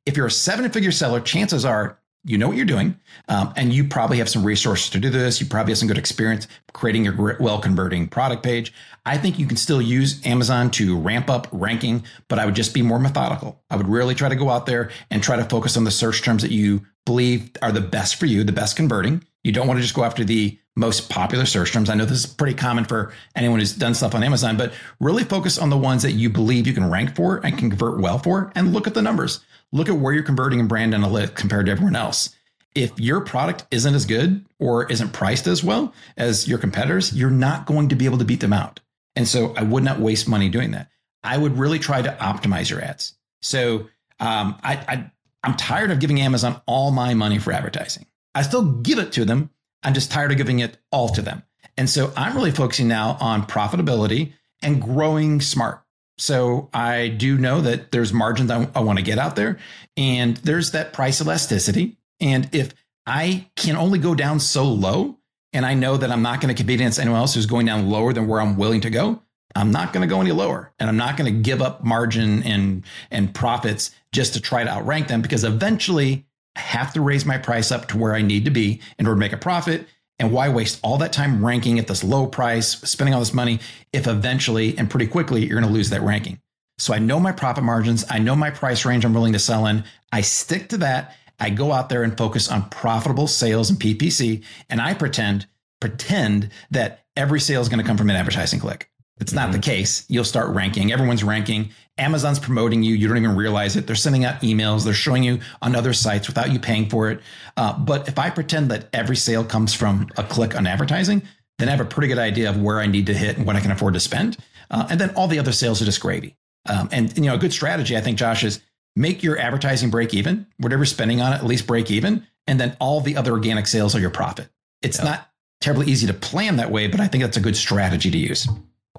If you're a seven figure seller, chances are you know what you're doing, um, and you probably have some resources to do this. You probably have some good experience creating your well converting product page. I think you can still use Amazon to ramp up ranking, but I would just be more methodical. I would really try to go out there and try to focus on the search terms that you believe are the best for you, the best converting. You don't want to just go after the most popular search terms. I know this is pretty common for anyone who's done stuff on Amazon, but really focus on the ones that you believe you can rank for and can convert well for and look at the numbers. Look at where you're converting in brand analytics compared to everyone else. If your product isn't as good or isn't priced as well as your competitors, you're not going to be able to beat them out. And so I would not waste money doing that. I would really try to optimize your ads. So um, I, I I'm tired of giving Amazon all my money for advertising. I still give it to them, I'm just tired of giving it all to them. And so I'm really focusing now on profitability and growing smart. So I do know that there's margins I, I want to get out there and there's that price elasticity. And if I can only go down so low and I know that I'm not going to compete against anyone else who's going down lower than where I'm willing to go, I'm not going to go any lower and I'm not going to give up margin and and profits just to try to outrank them because eventually I have to raise my price up to where I need to be in order to make a profit. And why waste all that time ranking at this low price, spending all this money, if eventually and pretty quickly you're going to lose that ranking? So I know my profit margins. I know my price range I'm willing to sell in. I stick to that. I go out there and focus on profitable sales and PPC. And I pretend, pretend that every sale is going to come from an advertising click. It's not mm-hmm. the case. You'll start ranking. Everyone's ranking. Amazon's promoting you. You don't even realize it. They're sending out emails. They're showing you on other sites without you paying for it. Uh, but if I pretend that every sale comes from a click on advertising, then I have a pretty good idea of where I need to hit and what I can afford to spend. Uh, and then all the other sales are just gravy. Um, and you know, a good strategy, I think, Josh, is make your advertising break even, whatever you're spending on it, at least break even, and then all the other organic sales are your profit. It's not terribly easy to plan that way, but I think that's a good strategy to use.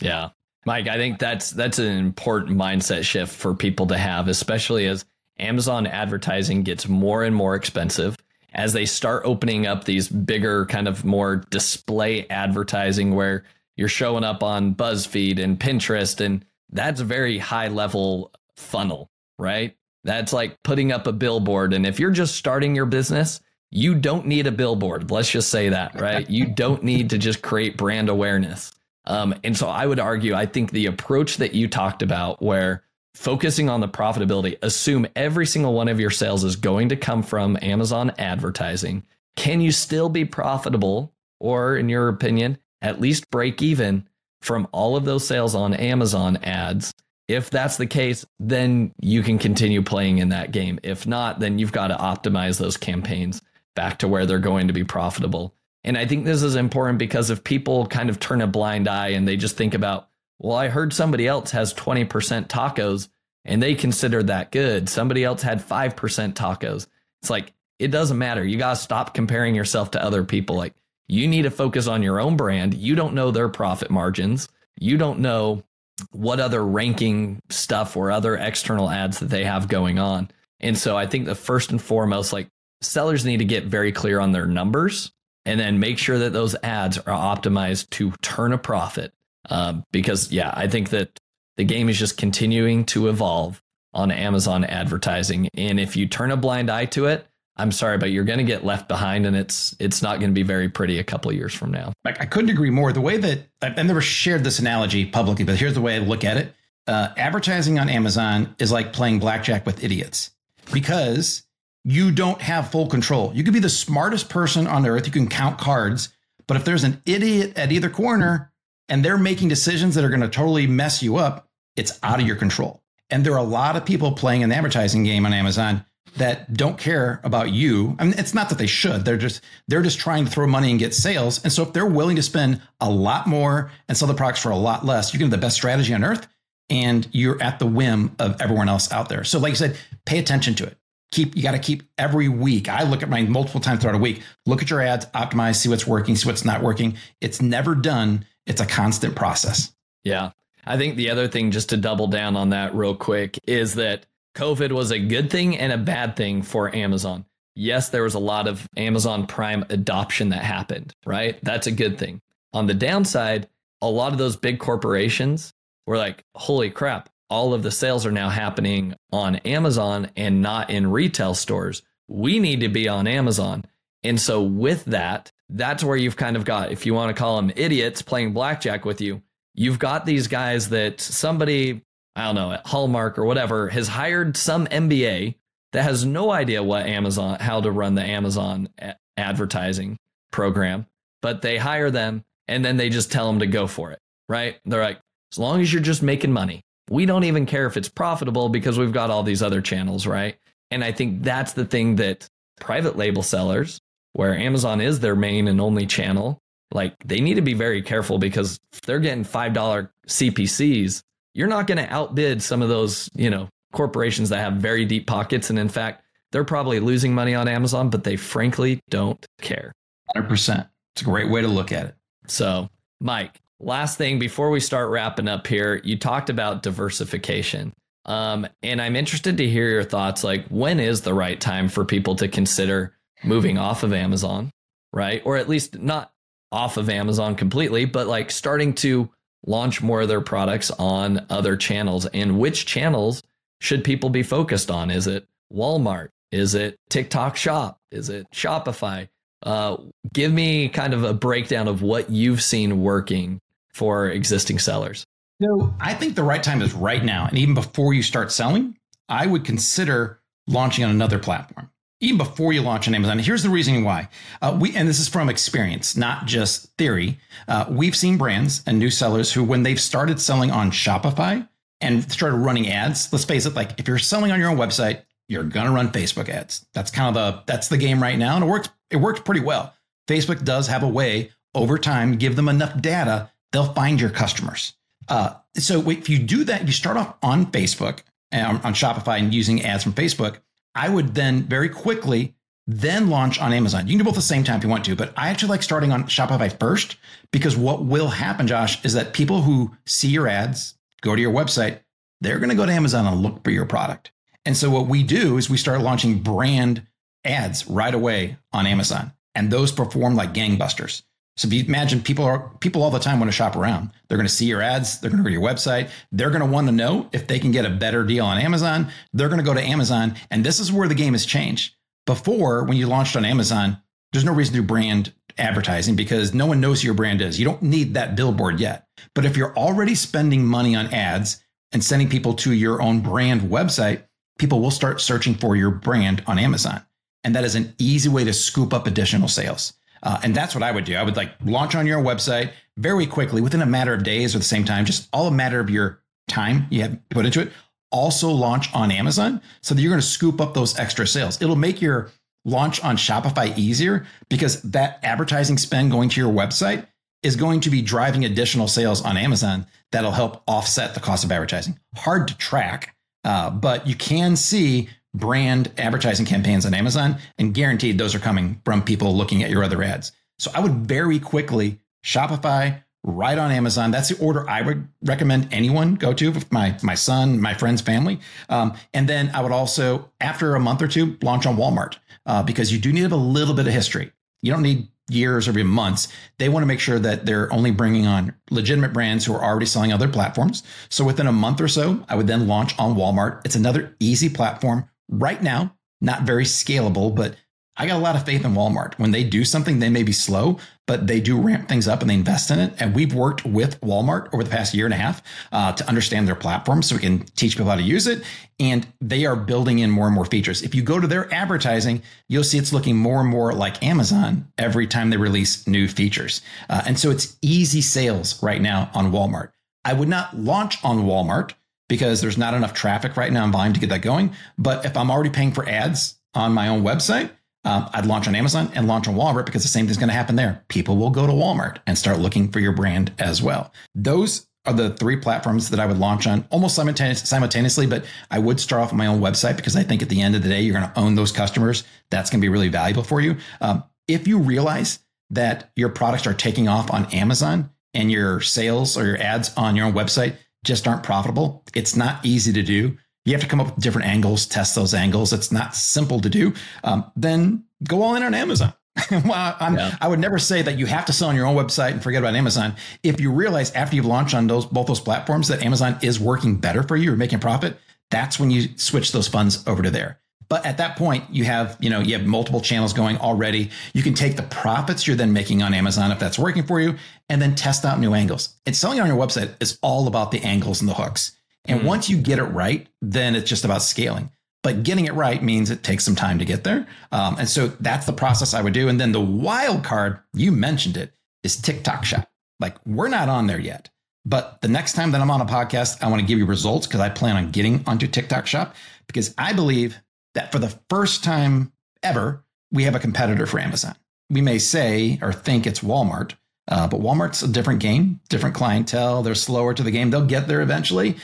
Yeah. Mike, I think that's that's an important mindset shift for people to have, especially as Amazon advertising gets more and more expensive as they start opening up these bigger kind of more display advertising where you're showing up on BuzzFeed and Pinterest and that's a very high level funnel, right? That's like putting up a billboard and if you're just starting your business, you don't need a billboard. Let's just say that, right? you don't need to just create brand awareness. Um, and so I would argue, I think the approach that you talked about, where focusing on the profitability, assume every single one of your sales is going to come from Amazon advertising. Can you still be profitable, or in your opinion, at least break even from all of those sales on Amazon ads? If that's the case, then you can continue playing in that game. If not, then you've got to optimize those campaigns back to where they're going to be profitable. And I think this is important because if people kind of turn a blind eye and they just think about, well, I heard somebody else has 20% TACoS and they consider that good. Somebody else had 5% TACoS. It's like, it doesn't matter. You got to stop comparing yourself to other people. Like, you need to focus on your own brand. You don't know their profit margins. You don't know what other ranking stuff or other external ads that they have going on. And so I think the first and foremost, like sellers need to get very clear on their numbers and then make sure that those ads are optimized to turn a profit. Um, because, yeah, I think that the game is just continuing to evolve on Amazon advertising. And if you turn a blind eye to it, I'm sorry, but you're going to get left behind, and it's it's not going to be very pretty a couple years from now. I couldn't agree more. The way that I've never shared this analogy publicly, but here's the way I look at it: uh, advertising on Amazon is like playing blackjack with idiots because you don't have full control. You could be the smartest person on earth. You can count cards, but if there's an idiot at either corner and they're making decisions that are going to totally mess you up, it's out of your control. And there are a lot of people playing in the advertising game on Amazon that don't care about you. I mean, it's not that they should. They're just they're just trying to throw money and get sales. And so if they're willing to spend a lot more and sell the products for a lot less, you can have the best strategy on earth and you're at the whim of everyone else out there. So like I said, pay attention to it keep you got to keep every week. I look at mine multiple times throughout a week look at your ads optimize see what's working see what's not working. It's never done. It's a constant process. Yeah. I think the other thing just to double down on that real quick is that covid was a good thing and a bad thing for amazon. Yes there was a lot of amazon prime adoption that happened right? That's a good thing. On the downside a lot of those big corporations were like holy crap all of the sales are now happening on Amazon and not in retail stores. we need to be on Amazon. And so with that, that's where you've kind of got, if you want to call them idiots playing blackjack with you, you've got these guys that somebody, I don't know, at Hallmark or whatever, has hired some MBA that has no idea what Amazon, how to run the Amazon advertising program, but they hire them and then they just tell them to go for it, right? They're like, as long as you're just making money, we don't even care if it's profitable because we've got all these other channels, right? And I think that's the thing that private label sellers, where Amazon is their main and only channel, like they need to be very careful because if they're getting $5 CPCs, you're not going to outbid some of those, you know, corporations that have very deep pockets. And in fact, they're probably losing money on Amazon, but they frankly don't care. 100%. It's a great way to look at it. So, Mike, last thing before we start wrapping up here, you talked about diversification. Um, and I'm interested to hear your thoughts. Like, when is the right time for people to consider moving off of Amazon, right? Or at least not off of Amazon completely, but like starting to launch more of their products on other channels. And which channels should people be focused on? Is it Walmart? Is it TikTok Shop? Is it Shopify? Uh, give me kind of a breakdown of what you've seen working for existing sellers. So I think the right time is right now. And even before you start selling, I would consider launching on another platform. Even before you launch on Amazon. Here's the reason why. Uh, we and this is from experience, not just theory. Uh, we've seen brands and new sellers who, when they've started selling on Shopify and started running ads, let's face it, like if you're selling on your own website, you're gonna run Facebook ads. That's kind of the that's the game right now, and it works. It works pretty well. Facebook does have a way over time, give them enough data, they'll find your customers. Uh, so if you do that, you start off on Facebook and um, on Shopify and using ads from Facebook. I would then very quickly then launch on Amazon. You can do both at the same time if you want to, but I actually like starting on Shopify first because what will happen, Josh, is that people who see your ads, go to your website, they're going to go to Amazon and look for your product. And so what we do is we start launching brand ads right away on Amazon, and those perform like gangbusters. So if you imagine people are people all the time want to shop around. They're going to see your ads, they're going to go to your website, they're going to want to know if they can get a better deal on Amazon. They're going to go to Amazon, and this is where the game has changed. Before, when you launched on Amazon, there's no reason to do brand advertising because no one knows who your brand is. You don't need that billboard yet. But if you're already spending money on ads and sending people to your own brand website, people will start searching for your brand on Amazon. And that is an easy way to scoop up additional sales. Uh, and that's what I would do. I would like launch on your website very quickly within a matter of days or the same time, just all a matter of your time you have put into it. Also launch on Amazon so that you're going to scoop up those extra sales. It'll make your launch on Shopify easier because that advertising spend going to your website is going to be driving additional sales on Amazon that'll help offset the cost of advertising. Hard to track, uh, but you can see brand advertising campaigns on Amazon, and guaranteed those are coming from people looking at your other ads. So I would very quickly Shopify right on Amazon. That's the order I would recommend anyone go to my my son, my friends, family. Um, and then I would also, after a month or two, launch on Walmart uh, because you do need a little bit of history. You don't need years or even months. They want to make sure that they're only bringing on legitimate brands who are already selling other platforms. So within a month or so, I would then launch on Walmart. It's another easy platform right now, not very scalable, but I got a lot of faith in Walmart. When they do something, they may be slow, but they do ramp things up and they invest in it. And we've worked with Walmart over the past year and a half uh, to understand their platform so we can teach people how to use it. And they are building in more and more features. If you go to their advertising, you'll see it's looking more and more like Amazon every time they release new features. Uh, and so it's easy sales right now on Walmart. I would not launch on Walmart because there's not enough traffic right now in volume to get that going. But if I'm already paying for ads on my own website, um, I'd launch on Amazon and launch on Walmart because the same thing's going to happen there. People will go to Walmart and start looking for your brand as well. Those are the three platforms that I would launch on almost simultaneously, but I would start off on my own website because I think at the end of the day, you're going to own those customers. That's going to be really valuable for you. Um, if you realize that your products are taking off on Amazon and your sales or your ads on your own website just aren't profitable. It's not easy to do. You have to come up with different angles, test those angles. It's not simple to do. Um, then go all in on Amazon. [laughs] well, yeah. i would never say that you have to sell on your own website and forget about Amazon. If you realize after you've launched on those both those platforms that Amazon is working better for you or making profit, that's when you switch those funds over to there. But at that point, you have, you know, you have multiple channels going already. You can take the profits you're then making on Amazon if that's working for you, and then test out new angles. And selling on your website is all about the angles and the hooks. And mm. once you get it right, then it's just about scaling. But getting it right means it takes some time to get there. Um, and so that's the process I would do. And then the wild card, you mentioned it, is TikTok Shop. Like we're not on there yet. But the next time that I'm on a podcast, I want to give you results because I plan on getting onto TikTok Shop because I believe that for the first time ever, we have a competitor for Amazon. We may say or think it's Walmart, uh, but Walmart's a different game, different clientele. They're slower to the game. They'll get there eventually.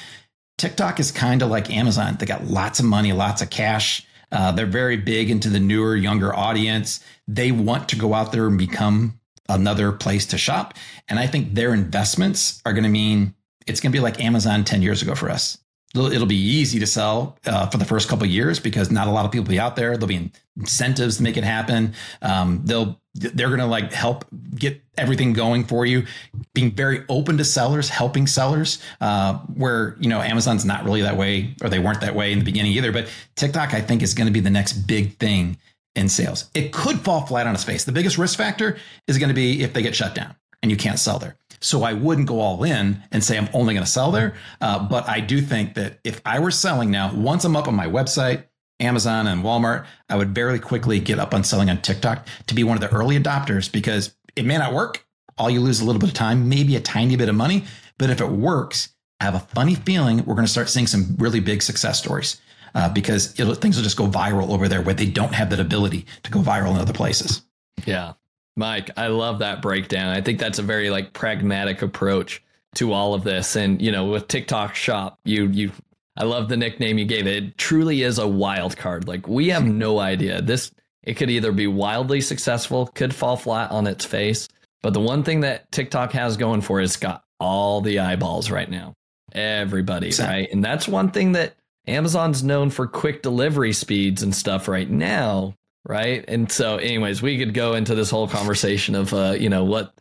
TikTok is kind of like Amazon. They got lots of money, lots of cash. Uh, they're very big into the newer, younger audience. They want to go out there and become another place to shop. And I think their investments are going to mean it's going to be like Amazon 10 years ago for us. It'll, be easy to sell uh, for the first couple years because not a lot of people will be out there. There'll be incentives to make it happen. Um, they'll they're going to like help get everything going for you being very open to sellers helping sellers uh, where you know amazon's not really that way or they weren't that way in the beginning either but tiktok i think is going to be the next big thing in sales. It could fall flat on its face. The biggest risk factor is going to be if they get shut down and you can't sell there. So I wouldn't go all in and say I'm only going to sell there. Uh, but I do think that if I were selling now, once I'm up on my website, Amazon and Walmart, I would very quickly get up on selling on TikTok to be one of the early adopters because it may not work. All you lose a little bit of time, maybe a tiny bit of money. But if it works, I have a funny feeling we're going to start seeing some really big success stories uh, because things will just go viral over there where they don't have that ability to go viral in other places. Yeah. Mike, I love that breakdown. I think that's a very like pragmatic approach to all of this. And, you know, with TikTok shop, you, you, I love the nickname you gave it. It truly is a wild card. Like we have no idea. This, it could either be wildly successful, could fall flat on its face. But the one thing that TikTok has going for it, it's got all the eyeballs right now. Everybody, exactly. right? And that's one thing that Amazon's known for quick delivery speeds and stuff right now, right? And so, anyways, we could go into this whole conversation of, uh, you know, what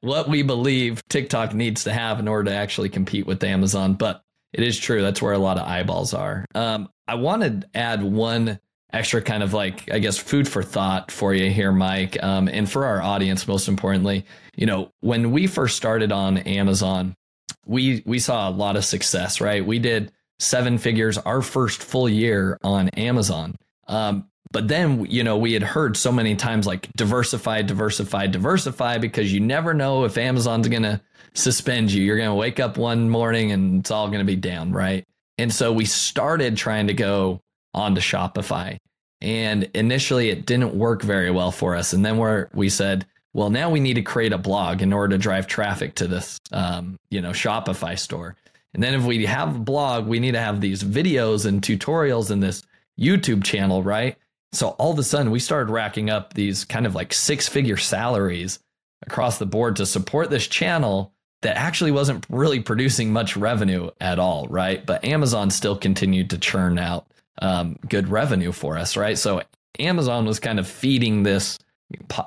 what we believe TikTok needs to have in order to actually compete with Amazon. But it is true that's where a lot of eyeballs are. Um, I want to add one extra kind of like I guess food for thought for you here, Mike, um, and for our audience. Most importantly, you know, when we first started on Amazon, we we saw a lot of success. Right, we did seven figures our first full year on Amazon. Um, but then, you know, we had heard so many times like diversify, diversify, diversify, because you never know if Amazon's going to suspend you. You're going to wake up one morning and it's all going to be down, right? And so we started trying to go onto Shopify. And initially it didn't work very well for us. And then we we said, well, now we need to create a blog in order to drive traffic to this, um, you know, Shopify store. And then if we have a blog, we need to have these videos and tutorials in this YouTube channel, right? So all of a sudden, we started racking up these kind of like six figure salaries across the board to support this channel that actually wasn't really producing much revenue at all, right? But Amazon still continued to churn out um, good revenue for us, right? So Amazon was kind of feeding this,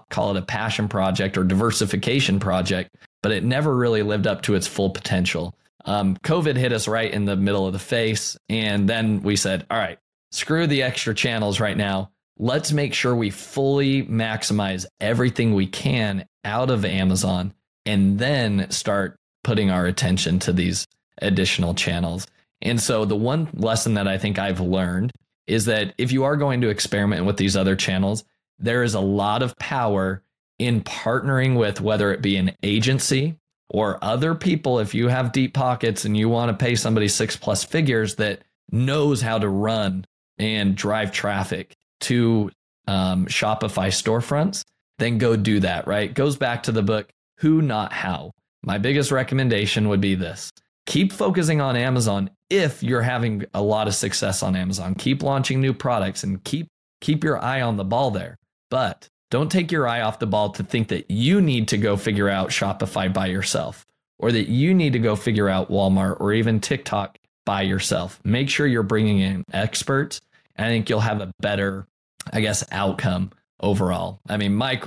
call it a passion project or diversification project, but it never really lived up to its full potential. Um, COVID hit us right in the middle of the face. And then we said, all right, screw the extra channels right now. Let's make sure we fully maximize everything we can out of Amazon and then start putting our attention to these additional channels. And so, the one lesson that I think I've learned is that if you are going to experiment with these other channels, there is a lot of power in partnering with whether it be an agency or other people, if you have deep pockets and you want to pay somebody six plus figures that knows how to run and drive traffic to um, Shopify storefronts, then go do that, right? Goes back to the book, Who Not How. My biggest recommendation would be this keep focusing on Amazon if you're having a lot of success on Amazon. Keep launching new products and keep keep your eye on the ball there. But don't take your eye off the ball to think that you need to go figure out Shopify by yourself or that you need to go figure out Walmart or even TikTok by yourself. Make sure you're bringing in experts. I think you'll have a better, I guess, outcome overall. I mean, Mike,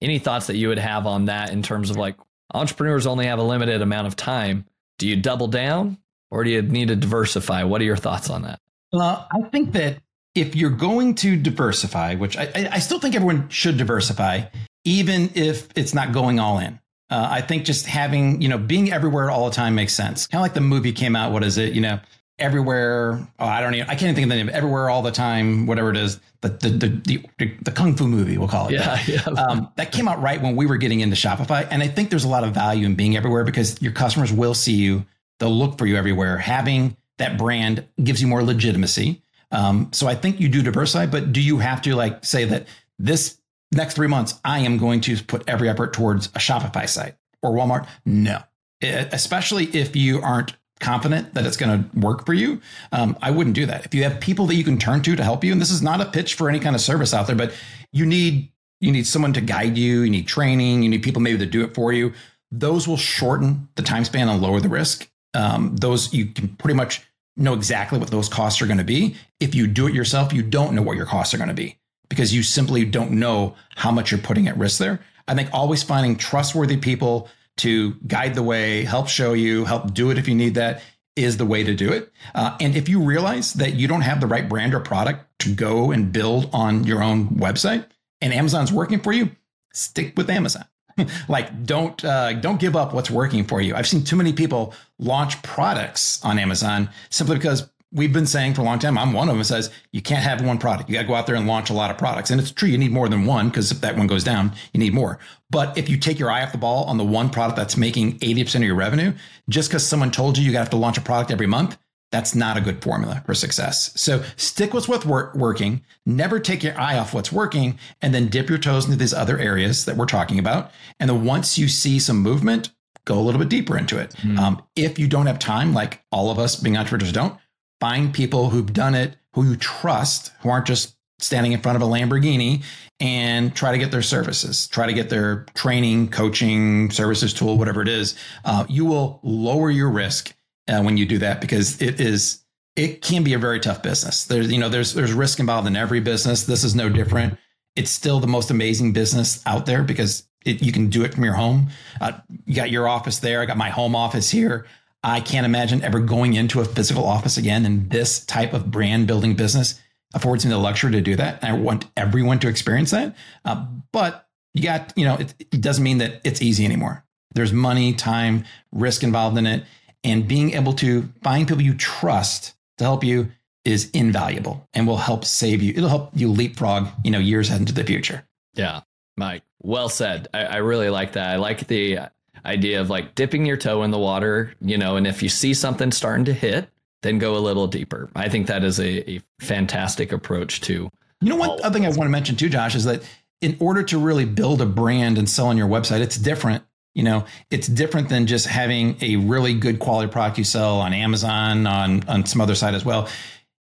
any thoughts that you would have on that in terms of like entrepreneurs only have a limited amount of time? Do you double down or do you need to diversify? What are your thoughts on that? Well, I think that if you're going to diversify, which I, I still think everyone should diversify, even if it's not going all in. Uh, I think just having, you know, being everywhere all the time makes sense. Kind of like the movie came out. What is it? You know, everywhere. Oh, I don't even. I can't even think of the name. Everywhere, all the time. Whatever it is. The the the the, the kung fu movie. We'll call it. Yeah, that. [laughs] yeah. Um, that came out right when we were getting into Shopify, and I think there's a lot of value in being everywhere because your customers will see you. They'll look for you everywhere. Having that brand gives you more legitimacy. Um, so I think you do diversify, but do you have to like say that this next three months I am going to put every effort towards a Shopify site or Walmart? No, it, especially if you aren't confident that it's going to work for you. Um, I wouldn't do that. If you have people that you can turn to to help you, and this is not a pitch for any kind of service out there, but you need you need someone to guide you. You need training. You need people maybe to do it for you. Those will shorten the time span and lower the risk. Um, those you can pretty much know exactly what those costs are going to be. If you do it yourself, you don't know what your costs are going to be because you simply don't know how much you're putting at risk there. I think always finding trustworthy people to guide the way, help show you, help do it if you need that is the way to do it. Uh, and if you realize that you don't have the right brand or product to go and build on your own website and Amazon's working for you, stick with Amazon. [laughs] like don't uh, don't give up what's working for you. I've seen too many people launch products on Amazon simply because we've been saying for a long time. I'm one of them. Says you can't have one product. You got to go out there and launch a lot of products. And it's true. You need more than one because if that one goes down, you need more. But if you take your eye off the ball on the one product that's making 80% of your revenue, just because someone told you you have to launch a product every month, that's not a good formula for success. So stick with what's working. Never take your eye off what's working, and then dip your toes into these other areas that we're talking about. And then once you see some movement, go a little bit deeper into it. Mm. Um, if you don't have time, like all of us being entrepreneurs don't, find people who've done it, who you trust, who aren't just standing in front of a Lamborghini, and try to get their services, try to get their training, coaching, services tool, whatever it is. Uh, you will lower your risk uh, when you do that because it is it can be a very tough business. There's you know there's there's risk involved in every business. This is no different. It's still the most amazing business out there because it, you can do it from your home. Uh, you got your office there. I got my home office here. I can't imagine ever going into a physical office again. And this type of brand building business affords me the luxury to do that. And I want everyone to experience that. Uh, but you got, you know, it, it doesn't mean that it's easy anymore. There's money, time, risk involved in it and being able to find people you trust to help you is invaluable and will help save you. It'll help you leapfrog, you know, years into the future. Yeah, Mike, well said. I, I really like that. I like the idea of like dipping your toe in the water, you know, and if you see something starting to hit, then go a little deeper. I think that is a, a fantastic approach to. You know, one other thing I want to mention too, Josh, is that in order to really build a brand and sell on your website, it's different you know, it's different than just having a really good quality product you sell on Amazon, on on some other site as well.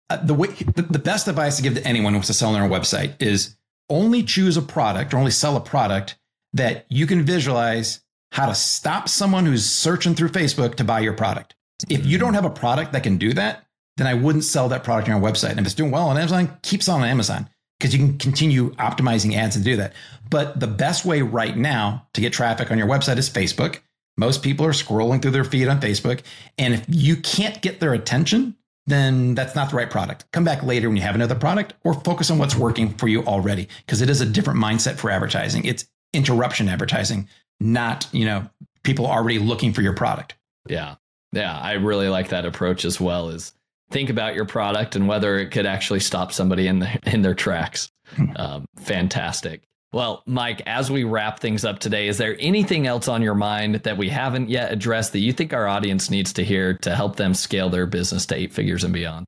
Uh, the way the, the best advice to give to anyone who wants to sell on their website is only choose a product or only sell a product that you can visualize how to stop someone who's searching through Facebook to buy your product. If you don't mm. have a product that can do that, then I wouldn't sell that product on your website. And if it's doing well on Amazon, keep selling on Amazon because you can continue optimizing ads to do that. But the best way right now to get traffic on your website is Facebook. Most people are scrolling through their feed on Facebook. And if you can't get their attention, then that's not the right product. Come back later when you have another product or focus on what's working for you already because it is a different mindset for advertising. It's interruption advertising, not, you know, people already looking for your product. Yeah. Yeah, I really like that approach as well is think about your product and whether it could actually stop somebody in the, in their tracks. Hmm. Um, fantastic. Well, Mike, as we wrap things up today, is there anything else on your mind that we haven't yet addressed that you think our audience needs to hear to help them scale their business to eight figures and beyond?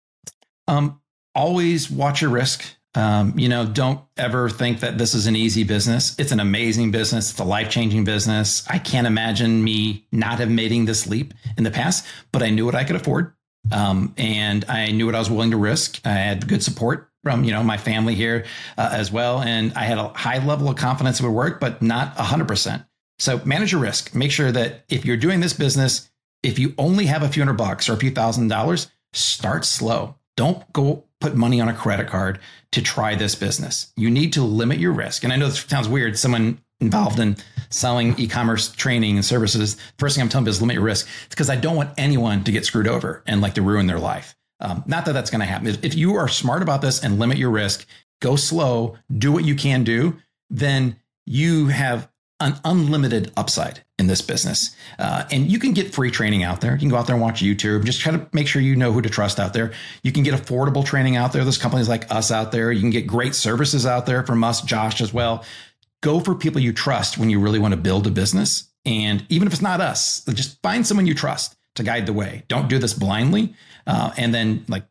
Um, always watch your risk. Um, you know, don't ever think that this is an easy business. It's an amazing business. It's a life changing business. I can't imagine me not have making this leap in the past, but I knew what I could afford. Um, and I knew what I was willing to risk. I had good support from you know my family here uh, as well, and I had a high level of confidence it would work, but not hundred percent. So manage your risk. Make sure that if you're doing this business, if you only have a few hundred bucks or a few thousand dollars, start slow. Don't go put money on a credit card to try this business. You need to limit your risk. And I know this sounds weird. Someone involved in selling e-commerce training and services, first thing I'm telling them is limit your risk. It's because I don't want anyone to get screwed over and like to ruin their life. Um, not that that's going to happen. If you are smart about this and limit your risk, go slow, do what you can do, then you have an unlimited upside in this business. Uh, and you can get free training out there. You can go out there and watch YouTube. Just try to make sure you know who to trust out there. You can get affordable training out there. There's companies like us out there. You can get great services out there from us, Josh, as well. Go for people you trust when you really want to build a business. And even if it's not us, just find someone you trust to guide the way. Don't do this blindly. Uh, and then, like,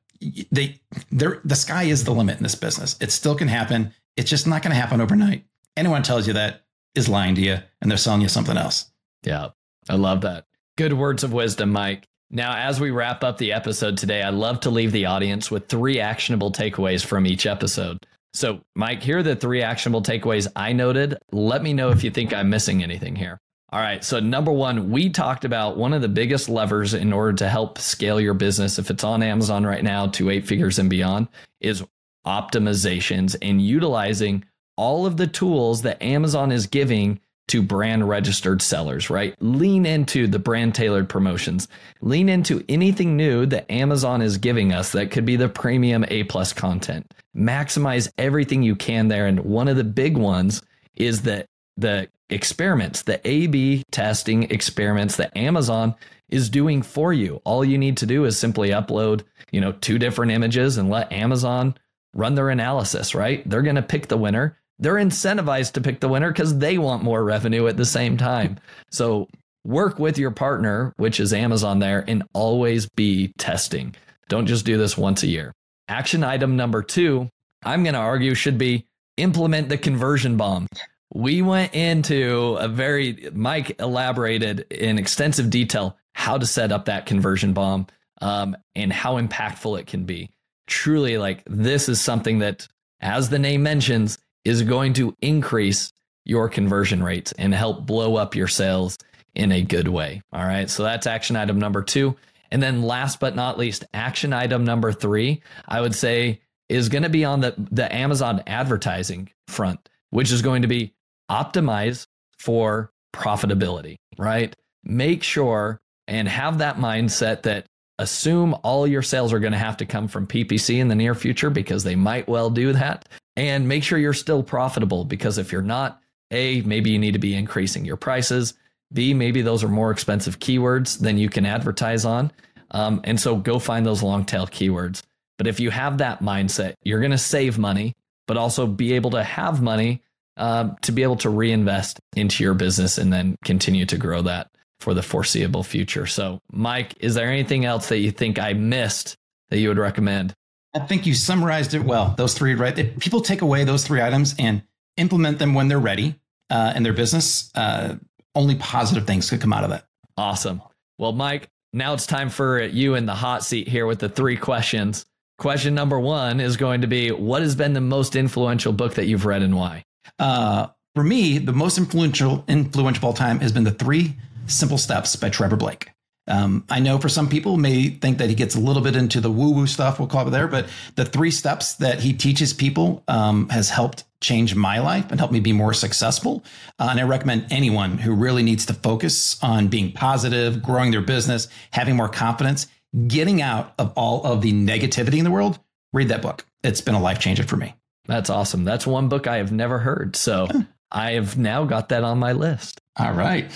they, there, the sky is the limit in this business. It still can happen. It's just not going to happen overnight. Anyone tells you that is lying to you and they're selling you something else. Yeah, I love that. Good words of wisdom, Mike. Now, as we wrap up the episode today, I love to leave the audience with three actionable takeaways from each episode. So, Mike, here are the three actionable takeaways I noted. Let me know if you think I'm missing anything here. All right. So, number one, we talked about one of the biggest levers in order to help scale your business, if it's on Amazon right now to eight figures and beyond, is optimizations and utilizing all of the tools that Amazon is giving to brand registered sellers, right? Lean into the brand tailored promotions. Lean into anything new that Amazon is giving us that could be the premium A plus content. Maximize everything you can there. And one of the big ones is that the experiments, the A B testing experiments that Amazon is doing for you. All you need to do is simply upload, you know, two different images and let Amazon run their analysis, right? They're going to pick the winner they're incentivized to pick the winner because they want more revenue at the same time. So work with your partner, which is Amazon there, and always be testing. Don't just do this once a year. Action item number two, I'm going to argue, should be implement the conversion bomb. We went into a very, Mike elaborated in extensive detail how to set up that conversion bomb um, and how impactful it can be. Truly, like this is something that, as the name mentions, is going to increase your conversion rates and help blow up your sales in a good way. All right. So that's action item number two. And then last but not least, action item number three, I would say is going to be on the, the Amazon advertising front, which is going to be optimize for profitability, right? Make sure and have that mindset that assume all your sales are going to have to come from PPC in the near future because they might well do that and make sure you're still profitable because if you're not, A, maybe you need to be increasing your prices. B, maybe those are more expensive keywords than you can advertise on. Um, and so go find those long tail keywords. But if you have that mindset, you're going to save money, but also be able to have money uh, to be able to reinvest into your business and then continue to grow that for the foreseeable future. So, Mike, is there anything else that you think I missed that you would recommend? I think you summarized it well. Those three, right? If people take away those three items and implement them when they're ready uh, in their business, uh, only positive things could come out of that. Awesome. Well, Mike, now it's time for you in the hot seat here with the three questions. Question number one is going to be What has been the most influential book that you've read and why? Uh, for me, the most influential influential of all time has been The Three Simple Steps by Trevor Blake. Um, I know for some people may think that he gets a little bit into the woo woo stuff, we'll call it there, but the three steps that he teaches people um, has helped change my life and help me be more successful. Uh, and I recommend anyone who really needs to focus on being positive, growing their business, having more confidence, getting out of all of the negativity in the world, read that book. It's been a life changer for me. That's awesome. That's one book I have never heard. So I have now got that on my list. All right.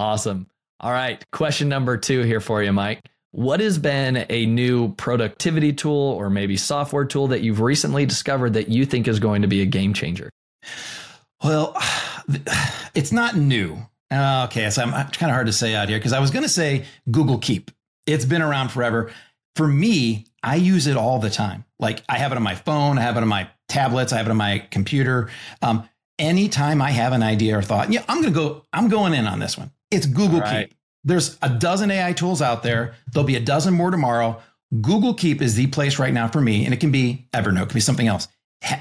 Awesome. All right. Question number two here for you, Mike. What has been a new productivity tool or maybe software tool that you've recently discovered that you think is going to be a game changer? Well, [sighs] it's not new. Uh, okay, so I'm, kind of hard to say out here because I was going to say Google Keep. It's been around forever. For me, I use it all the time. Like I have it on my phone, I have it on my tablets, I have it on my computer. Um, anytime I have an idea or thought, yeah, I'm going to go, I'm going in on this one. It's Google right. Keep. There's a dozen AI tools out there. There'll be a dozen more tomorrow. Google Keep is the place right now for me, and it can be Evernote, it can be something else.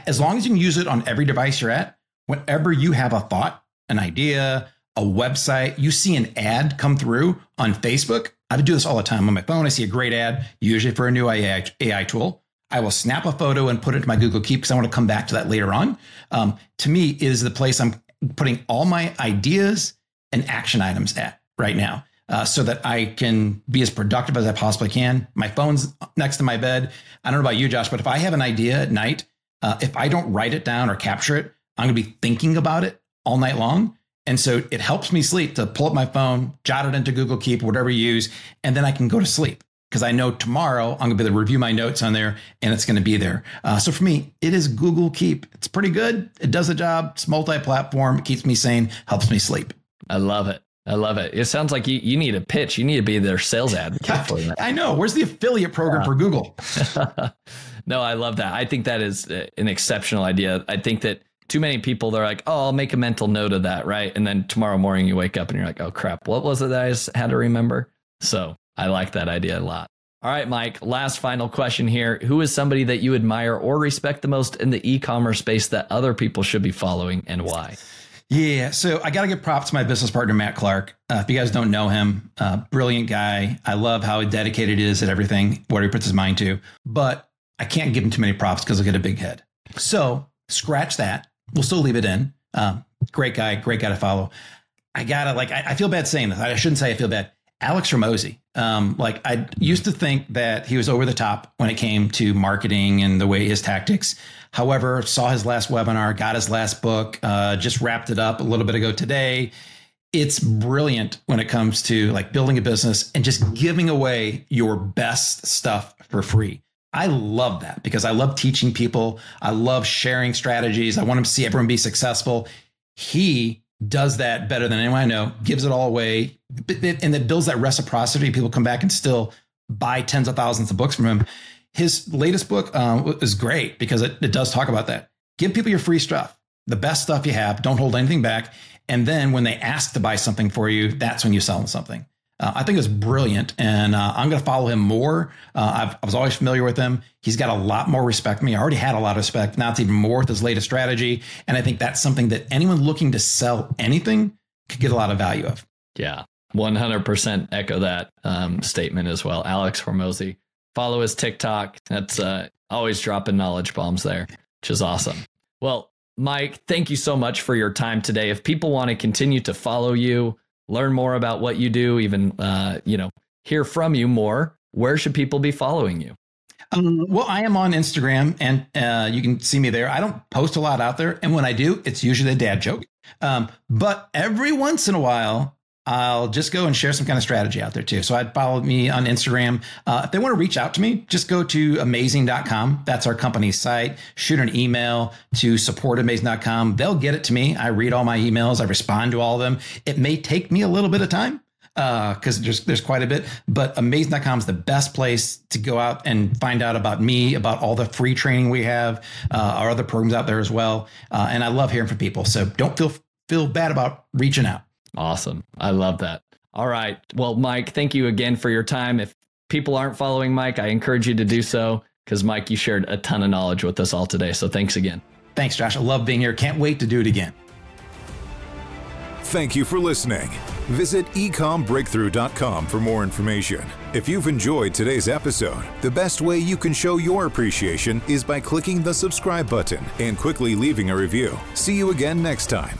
As long as you can use it on every device you're at, whenever you have a thought, an idea, a website, you see an ad come through on Facebook. I do this all the time on my phone. I see a great ad, usually for a new AI, AI tool. I will snap a photo and put it into my Google Keep because I want to come back to that later on. Um, to me, is the place I'm putting all my ideas and action items at right now. uh, so that I can be as productive as I possibly can. My phone's next to my bed. I don't know about you, Josh, but if I have an idea at night, uh, if I don't write it down or capture it, I'm going to be thinking about it all night long. And so it helps me sleep to pull up my phone, jot it into Google Keep, whatever you use, and then I can go to sleep because I know tomorrow I'm going to be able to review my notes on there and it's going to be there. Uh, so for me, it is Google Keep. It's pretty good. It does the job. It's multi-platform. It keeps me sane, helps me sleep. I love it. I love it. It sounds like you, you need a pitch. You need to be their sales advocate for [laughs] that. I know. Where's the affiliate program yeah. for Google? [laughs] no, I love that. I think that is uh, an exceptional idea. I think that too many people they're like, oh, I'll make a mental note of that, right? And then tomorrow morning you wake up and you're like, oh crap, what was it that I just had to remember? So I like that idea a lot. All right, Mike, last final question here. Who is somebody that you admire or respect the most in the e commerce space that other people should be following and why? Yeah, so I got to give props to my business partner, Matt Clark. Uh, if you guys don't know him, uh, brilliant guy. I love how dedicated he is at everything, what he puts his mind to. But I can't give him too many props because he'll get a big head. So scratch that. We'll still leave it in. Um, great guy, great guy to follow. I gotta like. I, I feel bad saying this. I shouldn't say I feel bad. Alex Hormozi. Um, like I used to think that he was over the top when it came to marketing and the way his tactics. However, saw his last webinar, got his last book, uh, just wrapped it up a little bit ago today. It's brilliant when it comes to like building a business and just giving away your best stuff for free. I love that because I love teaching people. I love sharing strategies. I want to see everyone be successful. He does that better than anyone I know, gives it all away, and that builds that reciprocity. People come back and still buy tens of thousands of books from him. His latest book um, is great because it, it does talk about that. Give people your free stuff, the best stuff you have. Don't hold anything back. And then when they ask to buy something for you, that's when you sell them something. Uh, I think it's brilliant, and uh, I'm going to follow him more. Uh, i was always familiar with him. He's got a lot more respect for me. I already had a lot of respect. Now it's even more with his latest strategy, and I think that's something that anyone looking to sell anything could get a lot of value of. Yeah, 100% echo that um, statement as well. Alex Hormozi, follow his TikTok. That's uh, always dropping knowledge bombs there, which is awesome. Well, Mike, thank you so much for your time today. If people want to continue to follow you, learn more about what you do, even uh, you know, hear from you more, where should people be following you? Um, well, I am on Instagram, and uh, you can see me there. I don't post a lot out there, and when I do, it's usually a dad joke. Um, but every once in a while, I'll just go and share some kind of strategy out there too. So I'd follow me on Instagram. Uh, if they want to reach out to me, just go to amazing.com. That's our company's site. Shoot an email to supportamazing.com. They'll get it to me. I read all my emails. I respond to all of them. It may take me a little bit of time because uh, there's there's quite a bit. But amazing.com is the best place to go out and find out about me, about all the free training we have, uh, our other programs out there as well. Uh, and I love hearing from people. So don't feel feel bad about reaching out. Awesome. I love that. All right. Well, Mike, thank you again for your time. If people aren't following Mike, I encourage you to do so because, Mike, you shared a ton of knowledge with us all today. So thanks again. Thanks, Josh. I love being here. Can't wait to do it again. Thank you for listening. Visit ecombreakthrough.com for more information. If you've enjoyed today's episode, the best way you can show your appreciation is by clicking the subscribe button and quickly leaving a review. See you again next time.